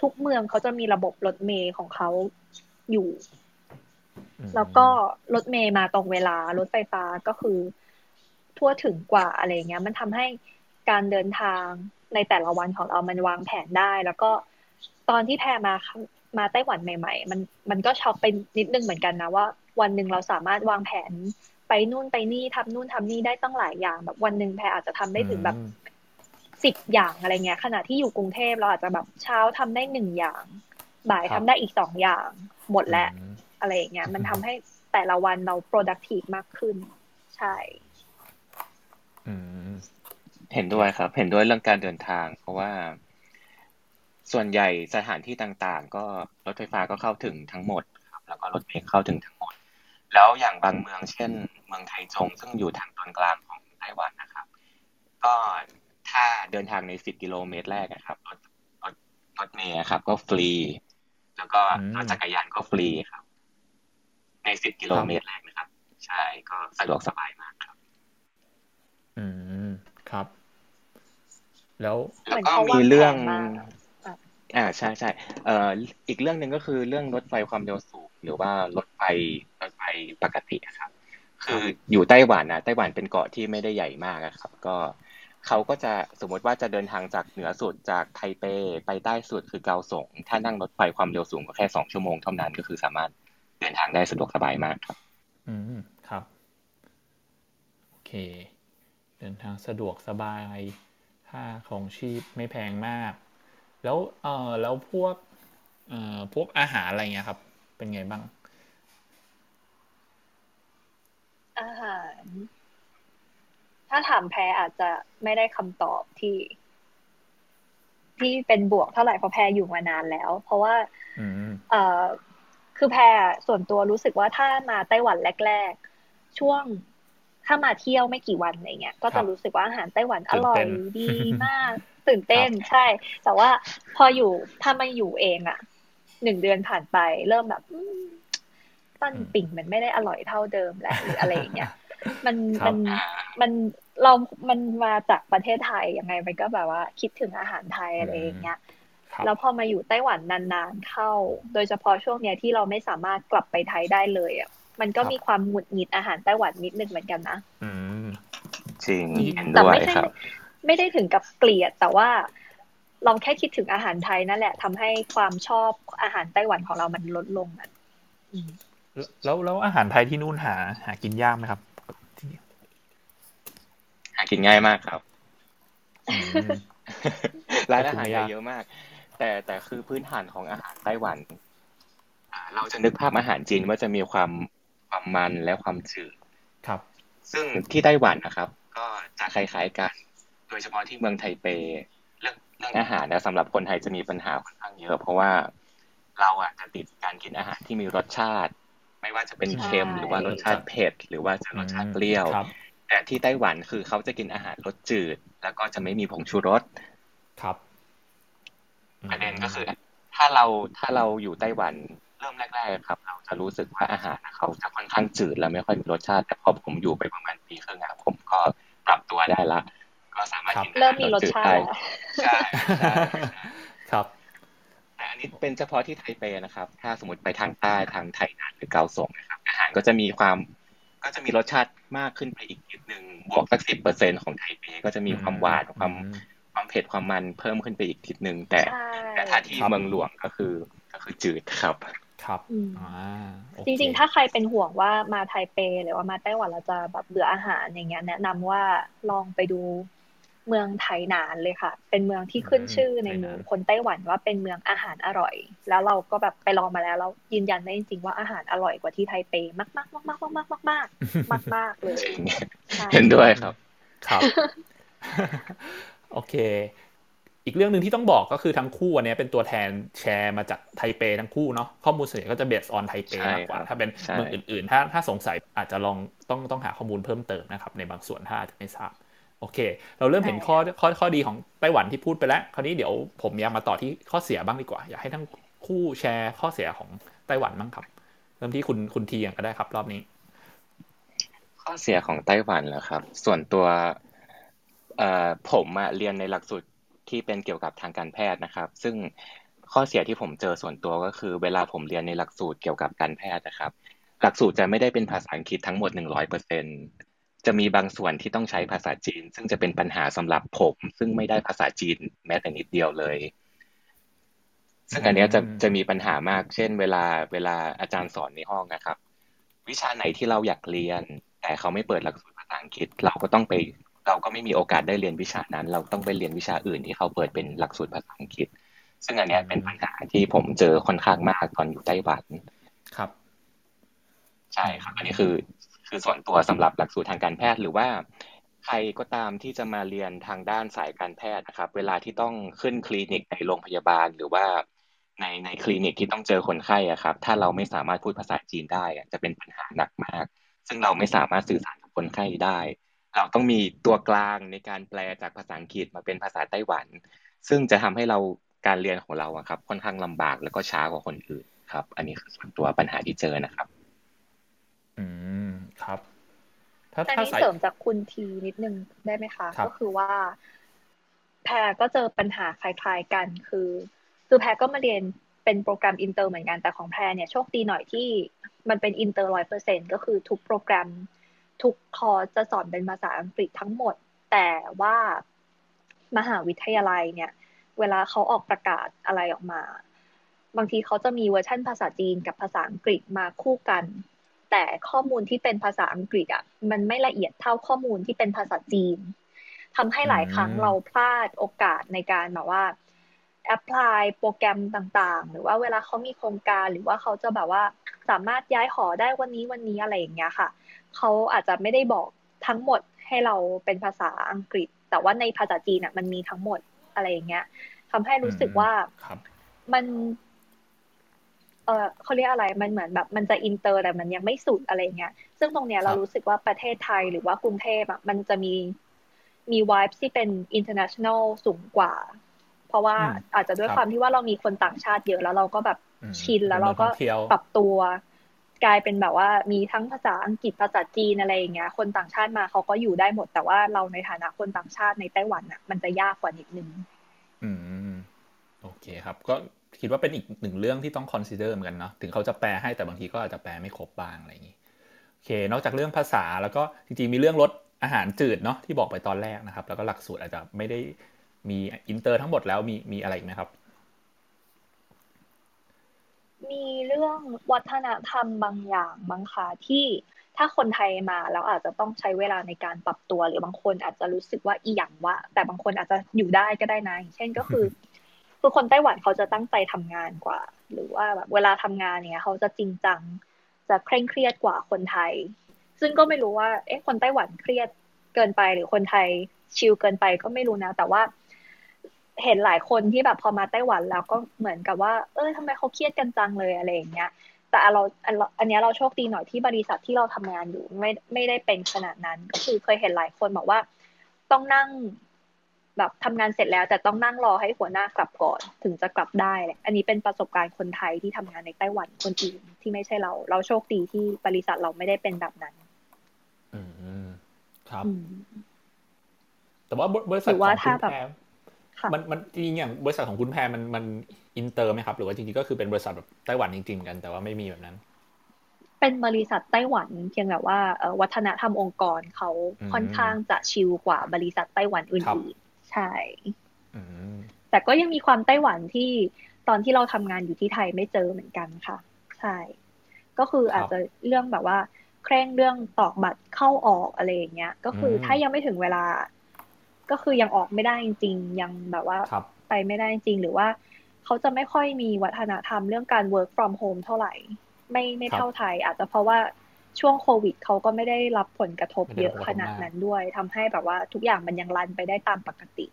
ทุกเมืองเขาจะมีระบบรถเมย์ของเขาอยู่ แล้วก็รถเมย์มาตรงเวลารถไฟฟ้าก็คือ ทั่วถึงกว่าอะไรเงี้ย มันทำให้การเดินทางในแต่ละวันของเรามันวางแผนได้ แล้วก็ ตอนที่แพรมามาไต้หวันใหม่ ๆ มันมันก็ช็อกไปนิดนึงเหมือนกันนะว่า วันหนึ่งเราสามารถวางแผนไปนู่นไปนี่ทำนู่นทำนี่ได้ตั้งหลายอย่าง แบบวันหนึ่งแพรอาจจะทำได้ถึงแบบสิบอย่างอะไรเงี้ย ขณะที่อยู่กรุงเทพเราอาจจะแบบเช้าทำได้หนึ่งอย่าง บ่ายทำได้อีกสองอย่าง หมดแล้วอะไรเงี้ย มันทำให้แต่ละวันเรา productive มากขึ้น ใช่เห็นด้วยครับ เห็นด้วยเรื่องการเดินทาง เพราะว่า ส่วนใหญ่สถานที่ต่างๆ ก็รถไฟฟ้าก็เข้าถึงทั้งหมดครับแล้วก็รถเมล์เข้าถึงทั้งหมด แล้วอย่างบางเมืองเช่น เมืองไทจงซึ่งอยู่ทางตอนกลางของไต้หวันนะครับ ก็ถ้าเดินทางในสิบกิโลเมตรแรกนะครับรถรถรถเมล์ครับ ก็ฟรี แล้วก็รถจักรยานก็ฟรีครับ ในสิบกิโลเมตรแรกนะครับ ใช่ก็สะดวกสบายมากครับ อืมครับ แล้วแล้วก็มีเรื่อง อ่าใช่ใช่เอ่ออีกเรื่องหนึ่งก็คือเรื่องรถไฟความเร็วสูงหรือว่ารถไฟรถไฟปกติครับ คืออยู่ไต้หวันนะไต้หวันเป็นเกาะที่ไม่ได้ใหญ่มากครับ ก็เขาก็จะสมมติว่าจะเดินทางจากเหนือสุดจากไทเปไปใต้สุดคือเกาสงถ้านั่งรถไฟความเร็วสูงก็แค่สองชั่วโมงเท่านั้นก็คือสามารถเดินทางได้สะดวกสบายมากครับ อืมครับโอเค เดินทางสะดวกสบายค่าของชีพไม่แพงมาก แล้วเออแล้วพวกเอ่อพวกอาหารอะไรเงี้ยครับ เป็นไงบ้าง อาหาร ถ้าถามแพรอาจจะไม่ได้คำตอบที่ ที่เป็นบวกเท่าไหร่เพราะแพรอยู่มานานแล้ว เพราะว่าเอ่อคือแพรส่วนตัวรู้สึกว่าถ้ามาไต้หวันแรก ๆ ช่วงถ้ามาเที่ยวไม่กี่วันอะไรเงี้ย ก็จะรู้สึกว่าอาหารไต้หวันอร่อยดีมาก ตื่นเต้นใช่ แต่ว่าพออยู่ถ้ามาอยู่เองอะหนึ่งเดือนผ่านไป เริ่มแบบปั้นปิ่งมันไม่ได้อร่อยเท่าเดิมแล้วหรืออะไรเงี้ยมันมันมันเรามันมาจากประเทศไทยยังไงมันก็แบบว่า คิดถึงอาหารไทยอะไรอย่างเงี้ยแล้วพอมาอยู่ไต้หวันนานๆเข้า โดยเฉพาะช่วงเนี้ยที่เราไม่สามารถกลับไปไทยได้เลยอะมันก็มีความหงุดหงิดอาหารไต้หวันนิดนึงเหมือนกันนะจริงแต่ไม่ใช่ ไม่ได้ถึงกับเกลียด แต่ว่าเราแค่คิดถึงอาหารไทยนั่นแหละทำให้ความชอบอาหารไต้หวันของเรามันลดลงอะแล้วแล้วอาหารไทยที่นู่นหา หากินยากไหมครับ หากินง่ายมากครับร้านอาหารเยอะมาก แต่แต่คือพื้นฐานของอาหารไต้หวันเราจะนึกภาพอาหารจีนว่าจะมีความความมันและความจืดครับ ซึ่งที่ไต้หวันนะครับ ก็จะคล้ายๆกัน โดยเฉพาะที่เมืองไทเป เรื่องเรื่องอาหารนะสำหรับคนไทยจะมีปัญหาค่อนข้างเยอะ เพราะว่าเราอะจะติดการกินอาหารที่มีรสชาติ ไม่ว่าจะเป็นเค็มหรือว่ารสชาติเผ็ดหรือว่าจะรสชาติเปรี้ยว แต่ที่ไต้หวันคือเขาจะกินอาหารรสจืด แล้วก็จะไม่มีผงชูรสครับประเด็นก็คือ ถ้าเราถ้าเราอยู่ไต้หวันเริ่มแรกๆครับ เราจะรู้สึกว่าอาหารเขาจะค่อนข้างจืด และไม่ค่อยมีรสชาติแต่พอผมอยู่ไปประมาณปีครึ่งครับผมก็ปรับตัวได้ละ ก็สามารถกินเริ่มมีรสชาติใช่ครับแต่อันนี้เป็นเฉพาะที่ไทเปนะครับ ถ้าสมมติไปทางใต้ทางไทยนานหรือเกาสงนะครับ อาหารก็จะมีความก็จะมีรสชาติมากขึ้นไปอีกนิดนึงบวกสักสิบเปอร์เซ็นของไทเปก็จะมีความหวานความความเผ็ดความมันเพิ่มขึ้นไปอีกนิดนึงแต่ แต่ถ้าที่เมืองหลวงก็คือก็คือจืดครับ ครับจริง ๆ ถ้าใครเป็นห่วงว่ามาไทเปหรือว่ามาไต้หวันเราจะแบบเบื่ออาหารอย่างเงี้ยแนะนำว่าลองไปดู เมืองไถหนานเลยค่ะ เป็นเมืองที่ขึ้นชื่อในหมู่คนไต้หวันว่าเป็นเมืองอาหารอร่อย แล้วเราก็แบบไปลองมาแล้วเรายืนยันได้จริงๆว่าอาหารอร่อยกว่าที่ไทเปมากมากมากมากมากมากมากมากมากเลยเห็นด้วยครับ ครับโอเค อีกเรื่องหนึ่งที่ต้องบอกก็คือทั้งคู่อันนี้เป็นตัวแทนแชร์มาจากไทเปทั้งคู่เนาะข้อมูลส่วนใหญ่ก็จะเบสออนไทเปมากกว่า ถ้าเป็นเมืองอื่นๆ ถ้าถ้าสงสัยอาจจะลองต้องต้องหาข้อมูลเพิ่มเติมนะครับ ในบางส่วนถ้าอาจจะไม่ทราบ โอเค เราเริ่มเห็นข้อข้อข้อดีของไต้หวันที่พูดไปแล้ว คราวนี้เดี๋ยวผมอยากมาต่อที่ข้อเสียบ้างดีกว่า อยากให้ทั้งคู่แชร์ข้อเสียของไต้หวันบ้างครับ เริ่มที่คุณคุณทีอย่างก็ได้ครับ รอบนี้ ข้อเสียของไต้หวันเหรอครับ ส่วนตัวเอ่อผมอะเรียนในหลักสูตรที่เป็นเกี่ยวกับทางการแพทย์นะครับ ซึ่งข้อเสียที่ผมเจอส่วนตัวก็คือ เวลาผมเรียนในหลักสูตรเกี่ยวกับการแพทย์นะครับ หลักสูตรจะไม่ได้เป็นภาษาอังกฤษทั้งหมดหนึ่งร้อยเปอร์เซ็น จะมีบางส่วนที่ต้องใช้ภาษาจีน ซึ่งจะเป็นปัญหาสำหรับผม ซึ่งไม่ได้ภาษาจีนแม้แต่นิดเดียวเลย ซึ่งอันนี้จะจะมีปัญหามาก เช่น เวลาเวลาอาจารย์สอนในห้องนะครับ วิชาไหนที่เราอยากเรียน แต่เขาไม่เปิดหลักสูตรภาษาอังกฤษ เราก็ต้องไป เราก็ไม่มีโอกาสได้เรียนวิชานั้น เราต้องไปเรียนวิชาอื่นที่เขาเปิดเป็นหลักสูตรภาษาอังกฤษ ซึ่งอันนี้เป็นปัญหาที่ผมเจอค่อนข้างมากตอนอยู่ไต้หวัน ครับ ใช่ครับ อันนี้คือ คือส่วนตัวสำหรับหลักสูตรทางการแพทย์หรือว่าใครก็ตามที่จะมาเรียนทางด้านสายการแพทย์นะครับ เวลาที่ต้องขึ้นคลินิกในโรงพยาบาลหรือว่าในในคลินิกที่ต้องเจอคนไข้อะครับ ถ้าเราไม่สามารถพูดภาษาจีนได้จะเป็นปัญหาหนักมาก ซึ่งเราไม่สามารถสื่อสารกับคนไข้ได้ เราต้องมีตัวกลางในการแปลจากภาษาอังกฤษมาเป็นภาษาไต้หวัน ซึ่งจะทำให้เราการเรียนของเราครับ ค่อนข้างลำบากแล้วก็ช้ากว่าคนอื่นครับ อันนี้คือส่วนตัวปัญหาที่เจอนะครับ อืมครับ ถ้าถ้าเสริมจากคุณทีนิดนึงได้ไหมคะก็คือว่า แพรก็เจอปัญหาคล้ายๆกันคือ คือแพรก็มาเรียนเป็นโปรแกรมอินเตอร์เหมือนกันแต่ของแพรเนี่ยโชคดีหน่อยที่มันเป็นอินเตอร์ร้อยเปอร์เซ็นก็คือทุกโปรแกรม ทุกคอร์สจะสอนเป็นภาษาอังกฤษทั้งหมด แต่ว่ามหาวิทยาลัยเนี่ย เวลาเขาออกประกาศอะไรออกมา บางทีเขาจะมีเวอร์ชั่นภาษาจีนกับภาษาอังกฤษมาคู่กัน แต่ข้อมูลที่เป็นภาษาอังกฤษอะมันไม่ละเอียดเท่าข้อมูลที่เป็นภาษาจีนทำให้หลายครั้งเราพลาดโอกาสในการแบบว่า apply โปรแกรมต่างๆ หรือว่าเวลาเขามีโครงการหรือว่าเขาจะแบบว่าสามารถย้ายหอได้วันนี้วันนี้อะไรอย่างเงี้ยค่ะ เขาอาจจะไม่ได้บอกทั้งหมดให้เราเป็นภาษาอังกฤษ แต่ว่าในภาษาจีนอะมันมีทั้งหมดอะไรอย่างเงี้ยทำให้รู้สึกว่ามันเออเขาเรียกอะไรมันเหมือนแบบมันจะอินเตอร์แต่มันยังไม่สุดอะไรเงี้ยซึ่งตรงเนี้ยเรารู้สึกว่าประเทศไทยหรือว่ากรุงเทพอะมันจะมีมีวายที่เป็น international สูงกว่า เพราะว่าอาจจะด้วยความที่ว่าเรามีคนต่างชาติเยอะแล้วเราก็แบบชินแล้วเราก็ปรับตัว กลายเป็นแบบว่ามีทั้งภาษาอังกฤษภาษาจีนอะไรอย่างเงี้ย คนต่างชาติมาเขาก็อยู่ได้หมด แต่ว่าเราในฐานะคนต่างชาติในไต้หวันอะ มันจะยากกว่านิดนึง อืม โอเคครับ ก็ คิดว่าเป็นอีกหนึ่งเรื่องที่ต้อง consider เหมือนกันเนาะถึงเขาจะแปลให้แต่บางทีก็อาจจะแปลไม่ครบบ้างอะไรอย่างงี้โอเค นอกจากเรื่องภาษาแล้วก็จริงๆมีเรื่องรสอาหารจืดเนาะที่บอกไปตอนแรกนะครับ แล้วก็หลักสูตรอาจจะไม่ได้มีอินเตอร์ทั้งหมดแล้วมีมีอะไรอีกไหมครับ มีเรื่องวัฒนธรรมบางอย่างบ้างค่ะที่ถ้าคนไทยมาแล้วอาจจะต้องใช้เวลาในการปรับตัว หรือบางคนอาจจะรู้สึกว่าอีหยังวะแต่บางคนอาจจะอยู่ได้ก็ได้นะเช่นก็คือ คือคนไต้หวันเขาจะตั้งใจทำงานกว่า หรือว่าแบบเวลาทำงานเนี่ยเขาจะจริงจัง จะเคร่งเครียดกว่าคนไทย ซึ่งก็ไม่รู้ว่า เอ๊ะ คนไต้หวันเครียดเกินไปหรือคนไทยชิลเกินไปก็ไม่รู้นะ แต่ว่า เห็นหลายคนที่แบบพอมาไต้หวันแล้วก็เหมือนกับว่า เออทำไมเขาเครียดกันจังเลยอะไรอย่างเงี้ย แต่เราอันนี้เราโชคดีหน่อยที่บริษัทที่เราทำงานอยู่ไม่ไม่ได้เป็นขนาดนั้น ก็คือเคยเห็นหลายคนบอกว่า ต้องนั่ง แบบทำงานเสร็จแล้วแต่ต้องนั่งรอให้หัวหน้ากลับก่อน ถึงจะกลับได้แหละอันนี้เป็นประสบการณ์คนไทยที่ทำงานในไต้หวันคนอื่นที่ไม่ใช่เรา เราโชคดีที่บริษัทเราไม่ได้เป็นแบบนั้น อืมครับ แต่ว่าบริษัทของคุณแพมันมันจริงอย่างบริษัทของคุณแพรมันมันอินเตอร์ไหมครับ หรือว่าจริงๆก็คือเป็นบริษัทแบบไต้หวันจริง ๆ กัน แต่ว่าไม่มีแบบนั้น เป็นบริษัทไต้หวันเพียงแต่ว่าวัฒนธรรมองค์กรเขาค่อนข้างจะชิลกว่าบริษัทไต้หวันอื่นๆ ใช่แต่ก็ยังมีความไต้หวันที่ตอนที่เราทำงานอยู่ที่ไทยไม่เจอเหมือนกันค่ะ ใช่ ก็คืออาจจะเรื่องแบบว่า เคร่งเรื่องตอกบัตรเข้าออกอะไรอย่างเงี้ย ก็คือถ้ายังไม่ถึงเวลา ก็คือยังออกไม่ได้จริงๆยังแบบว่าไปไม่ได้จริงหรือว่าเขาจะไม่ค่อยมีวัฒนธรรมเรื่องการ work from home เท่าไหร่ ไม่ไม่เท่าไทย อาจจะเพราะว่า ช่วงโควิดเขาก็ไม่ได้รับผลกระทบเยอะขนาดนั้นด้วยทำให้แบบว่าทุกอย่างมันยังรันไปได้ตามปกติ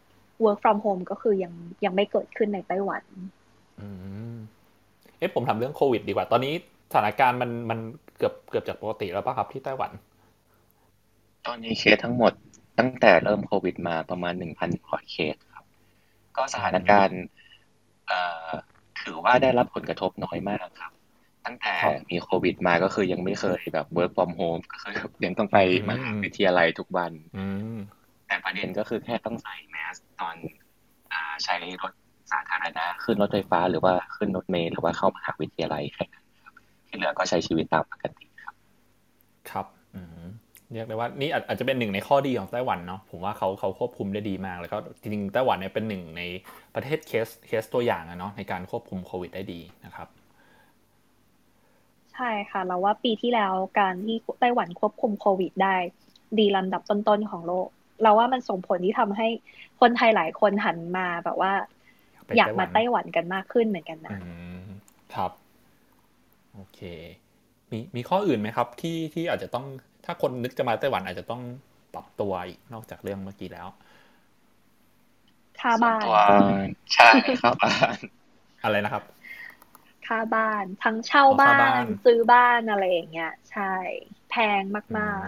work from home ก็คือยังยังไม่เกิดขึ้นในไต้หวันอืมเอ๊ะผมทำเรื่องโควิด ดีกว่า ตอนนี้สถานการณ์มันมันเกือบเกือบจากปกติแล้วป่ะครับที่ไต้หวัน ตอนนี้เคสทั้งหมดตั้งแต่เริ่มโควิดมาประมาณหนึ่งพันกว่าเคสครับ ก็สถานการณ์ถือว่าได้รับผลกระทบน้อยมากครับ ตั้งแต่มีโควิดมาก็คือยังไม่เคยแบบ work from home ก็คือยังต้องไปมหาวิทยาลัยทุกวันแต่ประเด็นก็คือแค่ต้องใส่แมสตอนใช้รถสาธารณะขึ้นรถไฟฟ้าหรือว่าขึ้นรถเมล์หรือว่าเข้ามหาวิทยาลัยแค่นั้นที่เหลือก็ใช้ชีวิตตามปกติครับ ครับเรียกได้ว่านี่อาจจะเป็นหนึ่งในข้อดีของไต้หวันเนาะผมว่าเขาเขาควบคุมได้ดีมากแล้วก็จริงๆไต้หวันเนี่ยเป็นหนึ่งในประเทศเคสเคสตัวอย่างอะเนาะในการควบคุมโควิดได้ดีนะครับ ใช่ค่ะ เราว่าปีที่แล้วการที่ไต้หวันควบคุมโควิดได้ ดีลำดับต้นๆของโลก เราว่ามันส่งผลที่ทำให้คนไทยหลายคนหันมาแบบว่า อยากมาไต้หวันกันมากขึ้นเหมือนกันนะครับโอเค มีมีข้ออื่นไหมครับที่ที่อาจจะต้องถ้าคนนึกจะมาไต้หวันอาจจะต้องปรับตัวอีกนอกจากเรื่องเมื่อกี้แล้วค่าบ้านใช่ค่าบ้านอะไรนะครับ ค่าบ้าน ทั้งเช่าบ้าน ซื้อบ้านอะไรอย่างเงี้ย ใช่ แพงมาก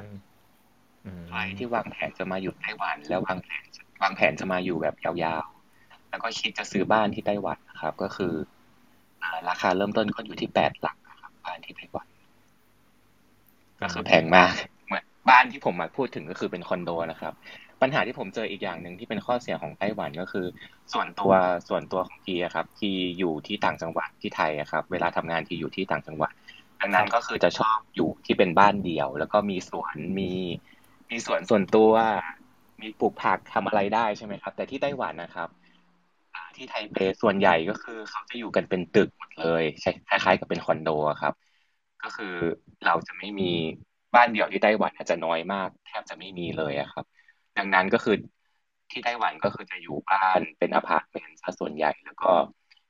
ๆใครที่วางแผนจะมาอยู่ไต้หวัน แล้ววางแผนวางแผนจะมาอยู่แบบยาวๆ แล้วก็คิดจะซื้อบ้านที่ไต้หวันนะครับ ก็คือราคาเริ่มต้นก็อยู่ที่แปดหลักครับบ้านที่ไต้หวัน ก็คือแพงมากเหมือนบ้านที่ผมมาพูดถึงก็คือเป็นคอนโดนะครับ ปัญหาที่ผมเจออีกอย่างหนึ่งที่เป็นข้อเสียของไต้หวันก็คือ ส่วนตัวส่วนตัวของทีครับ ที่อยู่ที่ต่างจังหวัดที่ไทยครับ เวลาทำงานที่อยู่ที่ต่างจังหวัดดังนั้นก็คือจะชอบอยู่ที่เป็นบ้านเดี่ยว แล้วก็มีสวนมีมีสวนส่วนตัว มีปลูกผักทำอะไรได้ใช่ไหมครับ แต่ที่ไต้หวันนะครับที่ไทเปส่วนใหญ่ก็คือเขาจะอยู่กันเป็นตึกหมดเลยคล้ายๆกับเป็นคอนโดครับ ก็คือเราจะไม่มีบ้านเดี่ยวที่ไต้หวันอาจจะน้อยมาก แทบจะไม่มีเลยครับ ดังนั้นก็คือที่ไต้หวันก็คือจะอยู่บ้านเป็นอพาร์ตเมนต์ซะส่วนใหญ่แล้วก็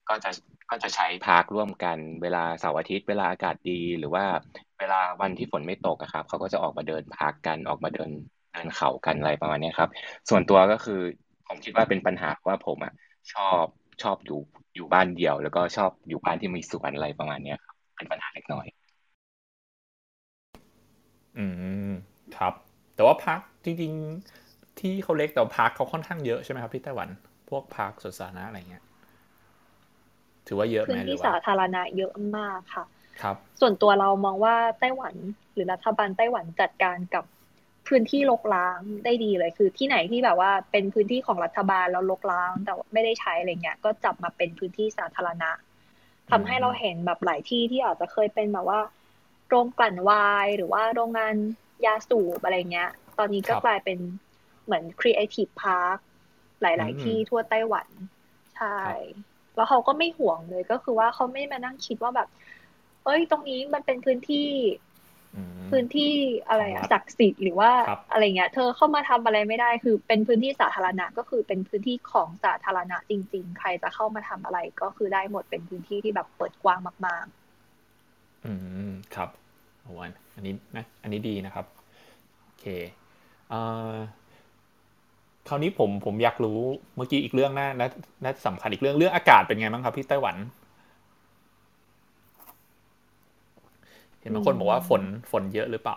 ก็จะก็จะใช้ park ร่วมกันเวลาเสาร์อาทิตย์เวลาอากาศดี หรือว่าเวลาวันที่ฝนไม่ตกอะครับเขาก็จะออกมาเดิน park กันออกมาเดินเดินเขากันอะไรประมาณนี้ครับ ส่วนตัวก็คือผมคิดว่าเป็นปัญหาว่าผมอะชอบชอบอยู่อยู่บ้านเดียว แล้วก็ชอบอยู่บ้านที่มีสวนอะไรประมาณนี้ครับเป็นปัญหาเล็กน้อย อืมครับ แต่ว่าพักจริงๆ ที่เขาเล็กแต่พักเขาค่อนข้างเยอะใช่ไหมครับที่ไต้หวัน พวกพักสวนสาธารณะอะไรเงี้ย ถือว่าเยอะไหมพื้นที่สาธารณะเยอะมากค่ะ ครับ ส่วนตัวเรามองว่าไต้หวันหรือรัฐบาลไต้หวันจัดการกับพื้นที่รกร้างได้ดีเลยคือที่ไหนที่แบบว่าเป็นพื้นที่ของรัฐบาลแล้วรกร้าง แต่ไม่ได้ใช้อะไรเงี้ย ก็จับมาเป็นพื้นที่สาธารณะทำให้เราเห็นแบบหลายที่ที่อาจจะเคยเป็นแบบว่า โรงกลั่นวายหรือว่าโรงงานยาสูบอะไรเงี้ย ตอนนี้ก็กลายเป็น เหมือน Creative Park หลาย ๆ ที่ทั่วไต้หวัน ใช่ แล้วเขาก็ไม่ห่วงเลยก็คือว่าเขาไม่มานั่งคิดว่าแบบ เอ้ย ตรงนี้มันเป็นพื้นที่พื้นที่อะไรอะศักดิ์สิทธิ์หรือว่าอะไรเงี้ย เธอเข้ามาทำอะไรไม่ได้คือเป็นพื้นที่สาธารณะก็คือเป็นพื้นที่ของสาธารณะจริง ๆ ใครจะเข้ามาทำอะไรก็คือได้หมดเป็นพื้นที่ที่แบบเปิดกว้างมาก ๆ อืมครับโอ้อันนี้นะ อันนี้ดีนะครับ โอเคเอ่อ คราวนี้ผมผมอยากรู้เมื่อกี้อีกเรื่องน่าน่าสำคัญอีกเรื่องเรื่องอากาศเป็นไงบ้างครับ ที่ไต้หวัน เห็นบางคนบอกว่าฝนฝนเยอะหรือเปล่า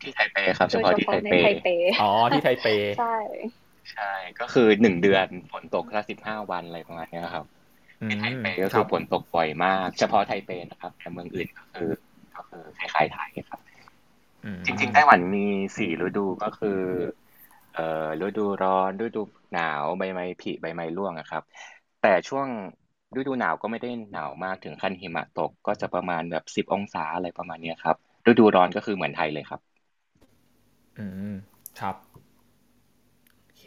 ที่ไทเปครับเฉพาะที่ไทเปอ๋อที่ไทเปใช่ใช่ ก็คือหนึ่งเดือนฝนตกแค่สิบห้าวันอะไรประมาณนี้ครับที่ไทเปก็คือฝนตกบ่อยมาก เฉพาะไทเปนะครับ แต่เมืองอื่นก็คือก็คือคล้ายๆไทยครับ จริง ๆ ไต้หวันมีสี่ฤดูก็คือ เอ่อฤดูร้อนฤดูหนาวใบไม้ผลิใบไม้ร่วงครับ แต่ช่วงฤดูหนาวก็ไม่ได้หนาวมากถึงขั้นหิมะตกก็จะประมาณแบบสิบองศาอะไรประมาณนี้ครับ ฤดูร้อนก็คือเหมือนไทยเลยครับ อืม ครับ โอเค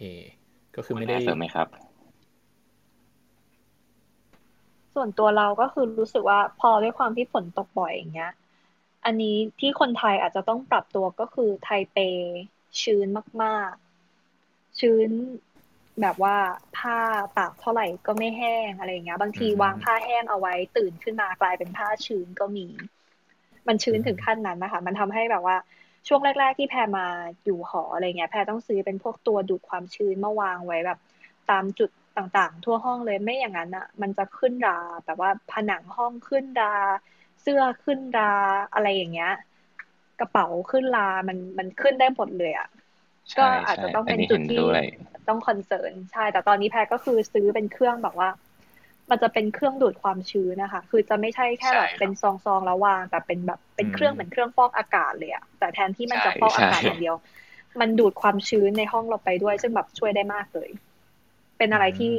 ก็คือไม่ได้เสริมไหมครับ ส่วนตัวเราก็คือรู้สึกว่าพอด้วยความที่ฝนตกบ่อยอย่างเงี้ย อันนี้ที่คนไทยอาจจะต้องปรับตัวก็คือไทเปชื้นมาก ๆ ชื้น แบบว่าผ้าตากเท่าไหร่ก็ไม่แห้งอะไรเงี้ย บางทีวางผ้าแห้งเอาไว้ตื่นขึ้นมากลายเป็นผ้าชื้นก็มี มันชื้นถึงขั้นนั้นนะคะ มันทำให้แบบว่าช่วงแรก ๆ ที่แพรมาอยู่หออะไรเงี้ย แพรต้องซื้อเป็นพวกตัวดูดความชื้นมาวางไว้แบบ ตามจุดต่างๆ ทั่วห้องเลยไม่อย่างนั้นอะ มันจะขึ้นราแบบว่าผนังห้องขึ้นราเสื้อขึ้นราอะไรอย่างเงี้ย กระเป๋าขึ้นรามันมันขึ้นได้หมดเลยอะ ก็อาจจะต้องเป็นจุดที่ต้องคอนเซิร์นใช่ แต่ตอนนี้แพรก็คือซื้อเป็นเครื่องแบบว่า มันจะเป็นเครื่องดูดความชื้นนะคะ คือจะไม่ใช่แค่แบบเป็นซองๆแล้ววาง แต่เป็นแบบเป็นเครื่องเหมือนเครื่องฟอกอากาศเลยอะแต่แทนที่มันจะฟอกอากาศอย่างเดียว มันดูดความชื้นในห้องเราไปด้วย ซึ่งแบบช่วยได้มากเลย เป็นอะไรที่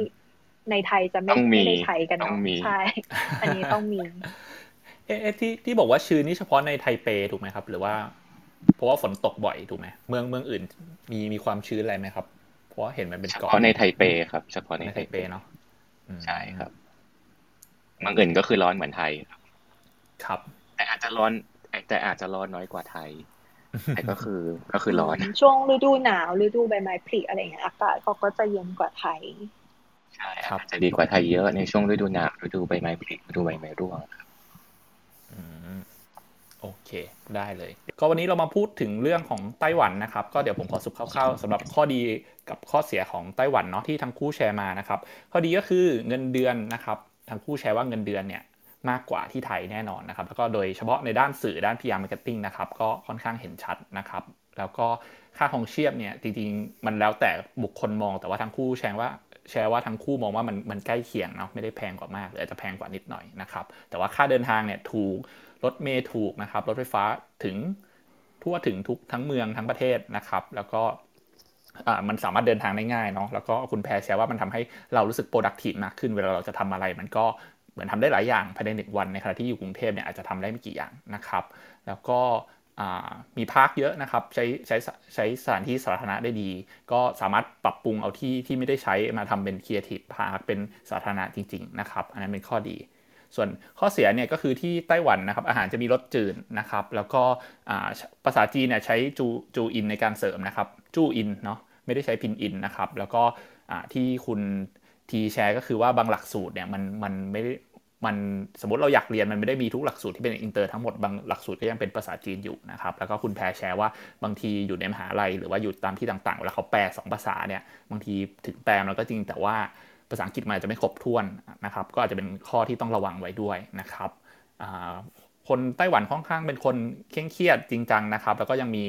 ในไทยจะไม่ไม่ได้ใช้กันเนาะใช่ อันนี้ต้องมี เอ๊ะที่ที่บอกว่าชื้นนี่เฉพาะในไทเปถูกไหมครับ หรือว่า เพราะว่าฝนตกบ่อยถูกไหมเมืองเมืองอื่น มีมีความชื้นอะไรไหมครับ เพราะเห็นมันเป็นเกาะเฉพาะในไทเปครับเฉพาะในไทเปเนาะใช่ครับเมืองอื่นก็คือร้อนเหมือนไทยครับ ครับ แต่อาจจะร้อนแต่อาจจะร้อนน้อยกว่าไทยแต่ก็คือก็คือร้อน ช่วงฤดูหนาวฤดูใบไม้ผลิอะไรเงี้ยอากาศเขาก็จะเย็นกว่าไทยใช่ครับจะดีกว่าไทยเยอะในช่วงฤดูหนาวฤดูใบไม้ผลิฤดูใบไม้ร่วงครับ โอเค ได้เลย ก็วันนี้เรามาพูดถึงเรื่องของไต้หวันนะครับ ก็เดี๋ยวผมขอสุบคร่าวๆสำหรับข้อดีกับข้อเสียของไต้หวันเนาะที่ทั้งคู่แชร์มานะครับ ข้อดีก็คือเงินเดือนนะครับทั้งคู่แชร์ว่าเงินเดือนเนี่ยมากกว่าที่ไทยแน่นอนนะครับ แล้วก็โดยเฉพาะในด้านสื่อด้าน PR Marketing นะครับ ก็ค่อนข้างเห็นชัดนะครับ แล้วก็ค่าของเชียบเนี่ยจริงๆ มันแล้วแต่บุคคลมองแต่ว่าทั้งคู่แชร์ว่า แชร์ว่าทั้งคู่มองว่ามันมันใกล้เคียงเนาะไม่ได้แพงกว่ามากเลยอาจจะแพงกว่านิดหน่อยนะครับแต่ว่าค่าเดินทางเนี่ยถูกรถเมย์ถูกนะครับรถไฟฟ้าถึงทั่วถึงทุกทั้งเมืองทั้งประเทศนะครับแล้วก็มันสามารถเดินทางได้ง่ายเนาะแล้วก็คุณแพรแชร์ว่ามันทำให้เรารู้สึก productive มากขึ้นเวลาเราจะทำอะไรมันก็เหมือนทำได้หลายอย่างภายในหนึ่งวันในขณะที่อยู่กรุงเทพเนี่ยอาจจะทำได้ไม่กี่อย่างนะครับ แล้วก็ มี park เยอะนะครับ ใช้ใช้ใช้สถานที่สาธารณะได้ดี ก็สามารถปรับปรุงเอาที่ที่ไม่ได้ใช้มาทำเป็น creative park เป็นสาธารณะจริง ๆ นะครับ อันนั้นเป็นข้อดี ส่วนข้อเสียเนี่ยก็คือที่ไต้หวันนะครับ อาหารจะมีรสจืดนะครับ แล้วก็ภาษาจีนเนี่ยใช้จูจูอินในการเสริมนะครับ จูอินเนาะไม่ได้ใช้พินอินนะครับ แล้วก็ที่คุณทีแชร์ก็คือว่าบางหลักสูตรเนี่ยมันมันไม่ มันสมมติเราอยากเรียนมันไม่ได้มีทุกหลักสูตรที่เป็นอินเตอร์ทั้งหมดบางหลักสูตรก็ยังเป็นภาษาจีนอยู่นะครับแล้วก็คุณแพรแชร์ว่าบางทีอยู่ในมหาลัยหรือว่าอยู่ตามที่ต่างๆเวลาเขาแปล 2 ภาษาเนี่ยบางทีถึงแปลมันก็จริงแต่ว่าภาษาอังกฤษมันอาจจะไม่ครบถ้วนนะครับก็อาจจะเป็นข้อที่ต้องระวังไว้ด้วยนะครับคนไต้หวันค่อนข้างเป็นคนเคร่งเครียดจริงจังนะครับ แล้วก็ยังมี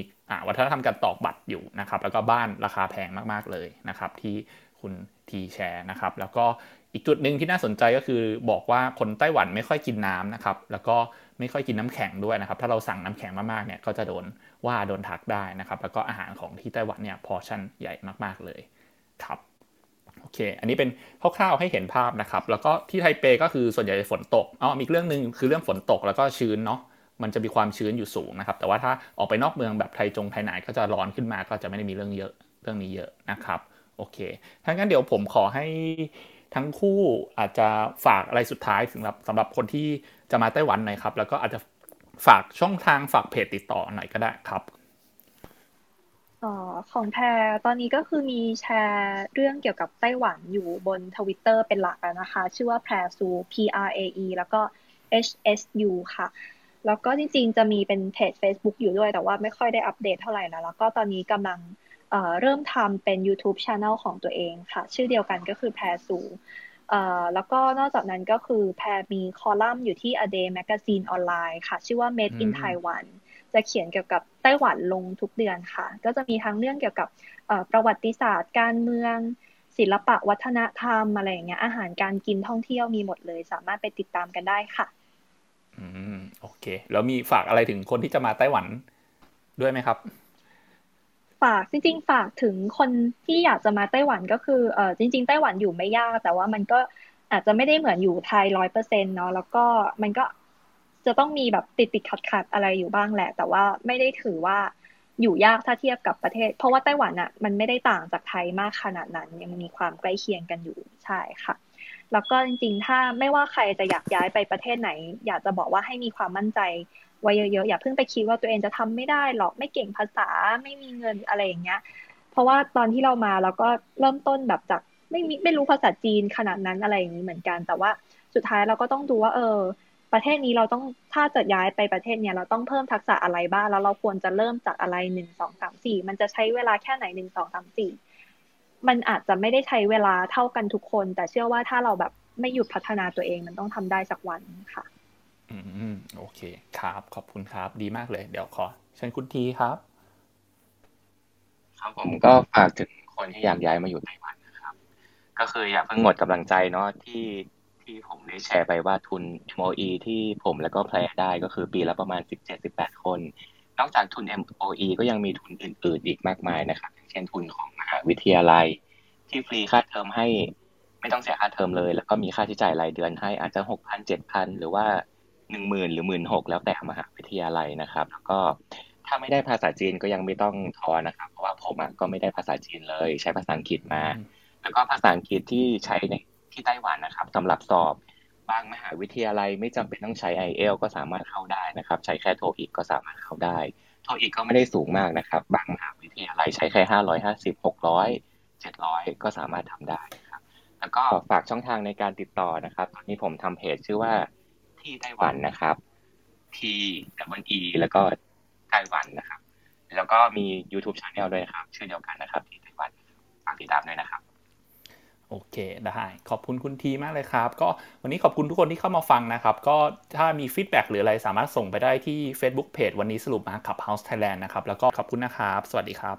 วัฒนธรรมการตอกบัตรอยู่นะครับ แล้วก็บ้านราคาแพงมากๆเลยนะครับ ที่คุณ ทีแชร์นะครับ แล้วก็อีกจุดหนึ่งที่น่าสนใจก็คือบอกว่าคนไต้หวันไม่ค่อยกินน้ำนะครับแล้วก็ไม่ค่อยกินน้ำแข็งด้วยนะครับ ถ้าเราสั่งน้ำแข็งมากๆเนี่ยก็จะโดนว่าโดนทักได้นะครับ แล้วก็อาหารของที่ไต้หวันเนี่ยพอชั่นใหญ่มากๆเลยครับโอเค อันนี้เป็นคร่าวๆให้เห็นภาพนะครับ แล้วก็ที่ไทเปก็คือส่วนใหญ่ฝนตกอ๋อมีเรื่องหนึ่งคือเรื่องฝนตกแล้วก็ชื้นเนาะมันจะมีความชื้นอยู่สูงนะครับ แต่ว่าถ้าออกไปนอกเมืองแบบไทจงไทไหนก็จะร้อนขึ้นมาก็จะไม่ได้มีเรื่องเยอะเรื่องนี้เยอะนะครับ โอเคถ้างั้นเดี๋ยวผมขอให้ทั้งคู่อาจจะฝากอะไรสุดท้ายสำหรับสำหรับคนที่จะมาไต้หวันหน่อยครับ แล้วก็อาจจะฝากช่องทางฝากเพจติดต่อหน่อยก็ได้ครับอของแพรตอนนี้ก็คือมีแชร์เรื่องเกี่ยวกับไต้หวันอยู่บนทวิตเตอร์เป็นหลักนะคะ ชื่อว่าแพรซู P R A E แล้วก็ H S U ค่ะ แล้วก็จริงๆ จะมีเป็นเพจ Facebook อยู่ด้วยแต่ว่าไม่ค่อยได้อัปเดตเท่าไหร่นะแล้วก็ตอนนี้กำลัง เริ่มทำเป็น YouTube Channel ของตัวเองค่ะ ชื่อเดียวกันก็คือแพรซูแล้วก็นอกจากนั้นก็คือแพรมีคอลัมน์อยู่ที่ A Day Magazine ออนไลน์ค่ะ ชื่อว่า Made in Taiwan จะเขียนเกี่ยวกับไต้หวันลงทุกเดือนค่ะ ก็จะมีทั้งเรื่องเกี่ยวกับประวัติศาสตร์ การเมือง ศิลปะวัฒนธรรมอะไรอย่างเงี้ยอาหารการกินท่องเที่ยวมีหมดเลย สามารถไปติดตามกันได้ค่ะ อืมโอเค แล้วมีฝากอะไรถึงคนที่จะมาไต้หวันด้วยไหมครับ ฝากจริงๆฝากถึงคนที่อยากจะมาไต้หวันก็คือเออจริง ๆ ไต้หวันอยู่ไม่ยาก แต่ว่ามันก็อาจจะไม่ได้เหมือนอยู่ไทยร้อยเปอร์เซ็นต์เนาะแล้วก็มันก็จะต้องมีแบบติดติดขัดขัดอะไรอยู่บ้างแหละ แต่ว่าไม่ได้ถือว่าอยู่ยากถ้าเทียบกับประเทศ เพราะว่าไต้หวันอะมันไม่ได้ต่างจากไทยมากขนาดนั้น ยังมีความใกล้เคียงกันอยู่ใช่ค่ะ แล้วก็จริงๆ ถ้าไม่ว่าใครจะอยากย้ายไปประเทศไหน อยากจะบอกว่าให้มีความมั่นใจ ไว้เยอะๆอย่าเพิ่งไปคิดว่าตัวเองจะทำไม่ได้หรอกไม่เก่งภาษาไม่มีเงินอะไรอย่างเงี้ย เพราะว่าตอนที่เรามาเราก็เริ่มต้นแบบจากไม่มีไม่รู้ภาษาจีนขนาดนั้นอะไรอย่างนี้เหมือนกัน แต่ว่าสุดท้ายเราก็ต้องดูว่า เออ ประเทศนี้เราต้องถ้าจะย้ายไปประเทศเนี้ยเราต้องเพิ่มทักษะอะไรบ้างแล้วเราควรจะเริ่มจากอะไรหนึ่งสองสามสี่มันจะใช้เวลาแค่ไหนหนึ่งสองสามสี่มันอาจจะไม่ได้ใช้เวลาเท่ากันทุกคน แต่เชื่อว่าถ้าเราแบบไม่หยุดพัฒนาตัวเองมันต้องทำได้สักวันค่ะ อืมโอเคครับ ขอบคุณครับ ดีมากเลย เดี๋ยวขอเชิญคุณทีครับ ครับผมก็ฝากถึงคนที่อยากย้ายมาอยู่ไต้หวันนะครับ ก็คืออย่าเพิ่งหมดกำลังใจเนาะที่ที่ผมได้แชร์ไปว่าทุน MOE ที่ผมแล้วก็แพรได้ก็คือปีละประมาณ 17-18 คน นอกจากทุน MOE ก็ยังมีทุนอื่น ๆ อีกมากมายนะครับ เช่นทุนของมหาวิทยาลัย ที่ฟรีค่าเทอมให้ไม่ต้องเสียค่าเทอมเลย แล้วก็มีค่าใช้จ่ายรายเดือนให้อาจจะหกพันเจ็ดพันหรือว่า หนึ่งหมื่นหรือหมื่นหกแล้วแต่มหาวิทยาลัยนะครับ แล้วก็ถ้าไม่ได้ภาษาจีนก็ยังไม่ต้องท้อนะครับ เพราะว่าผมก็ไม่ได้ภาษาจีนเลย ใช้ภาษาอังกฤษมา แล้วก็ภาษาอังกฤษที่ใช้ในที่ไต้หวันนะครับสำหรับสอบบางมหาวิทยาลัยไม่จำเป็นต้องใช้ i อเอลก็สามารถเข้าได้นะครับ ใช้แค่โทอีกก็สามารถเข้าได้ โทอีกก็ไม่ได้สูงมากนะครับ บางมหาวิทยาลัยใช้แค่ห้าร้อยห้าสิบหกร้อยเจ็ดร้อยก็สามารถทำได้ครับ แล้วก็ฝากช่องทางในการติดต่อนะครับ ตอนนี้ผมทำเพจชื่อว่า ที่ไต้หวันนะครับ T W E แล้วก็ไต้หวันนะครับ แล้วก็มี YouTube Channel ด้วยครับ ชื่อเดียวกันนะครับ ที่ไต้หวันฝากติดตามด้วยนะครับโอเคได้ขอบคุณคุณทีมากเลยครับ ก็วันนี้ขอบคุณทุกคนที่เข้ามาฟังนะครับ ก็ถ้ามีฟีดแบ็กหรืออะไรสามารถส่งไปได้ที่ Facebook Page วันนี้สรุปมาขับ House Thailand นะครับ แล้วก็ขอบคุณนะครับ สวัสดีครับ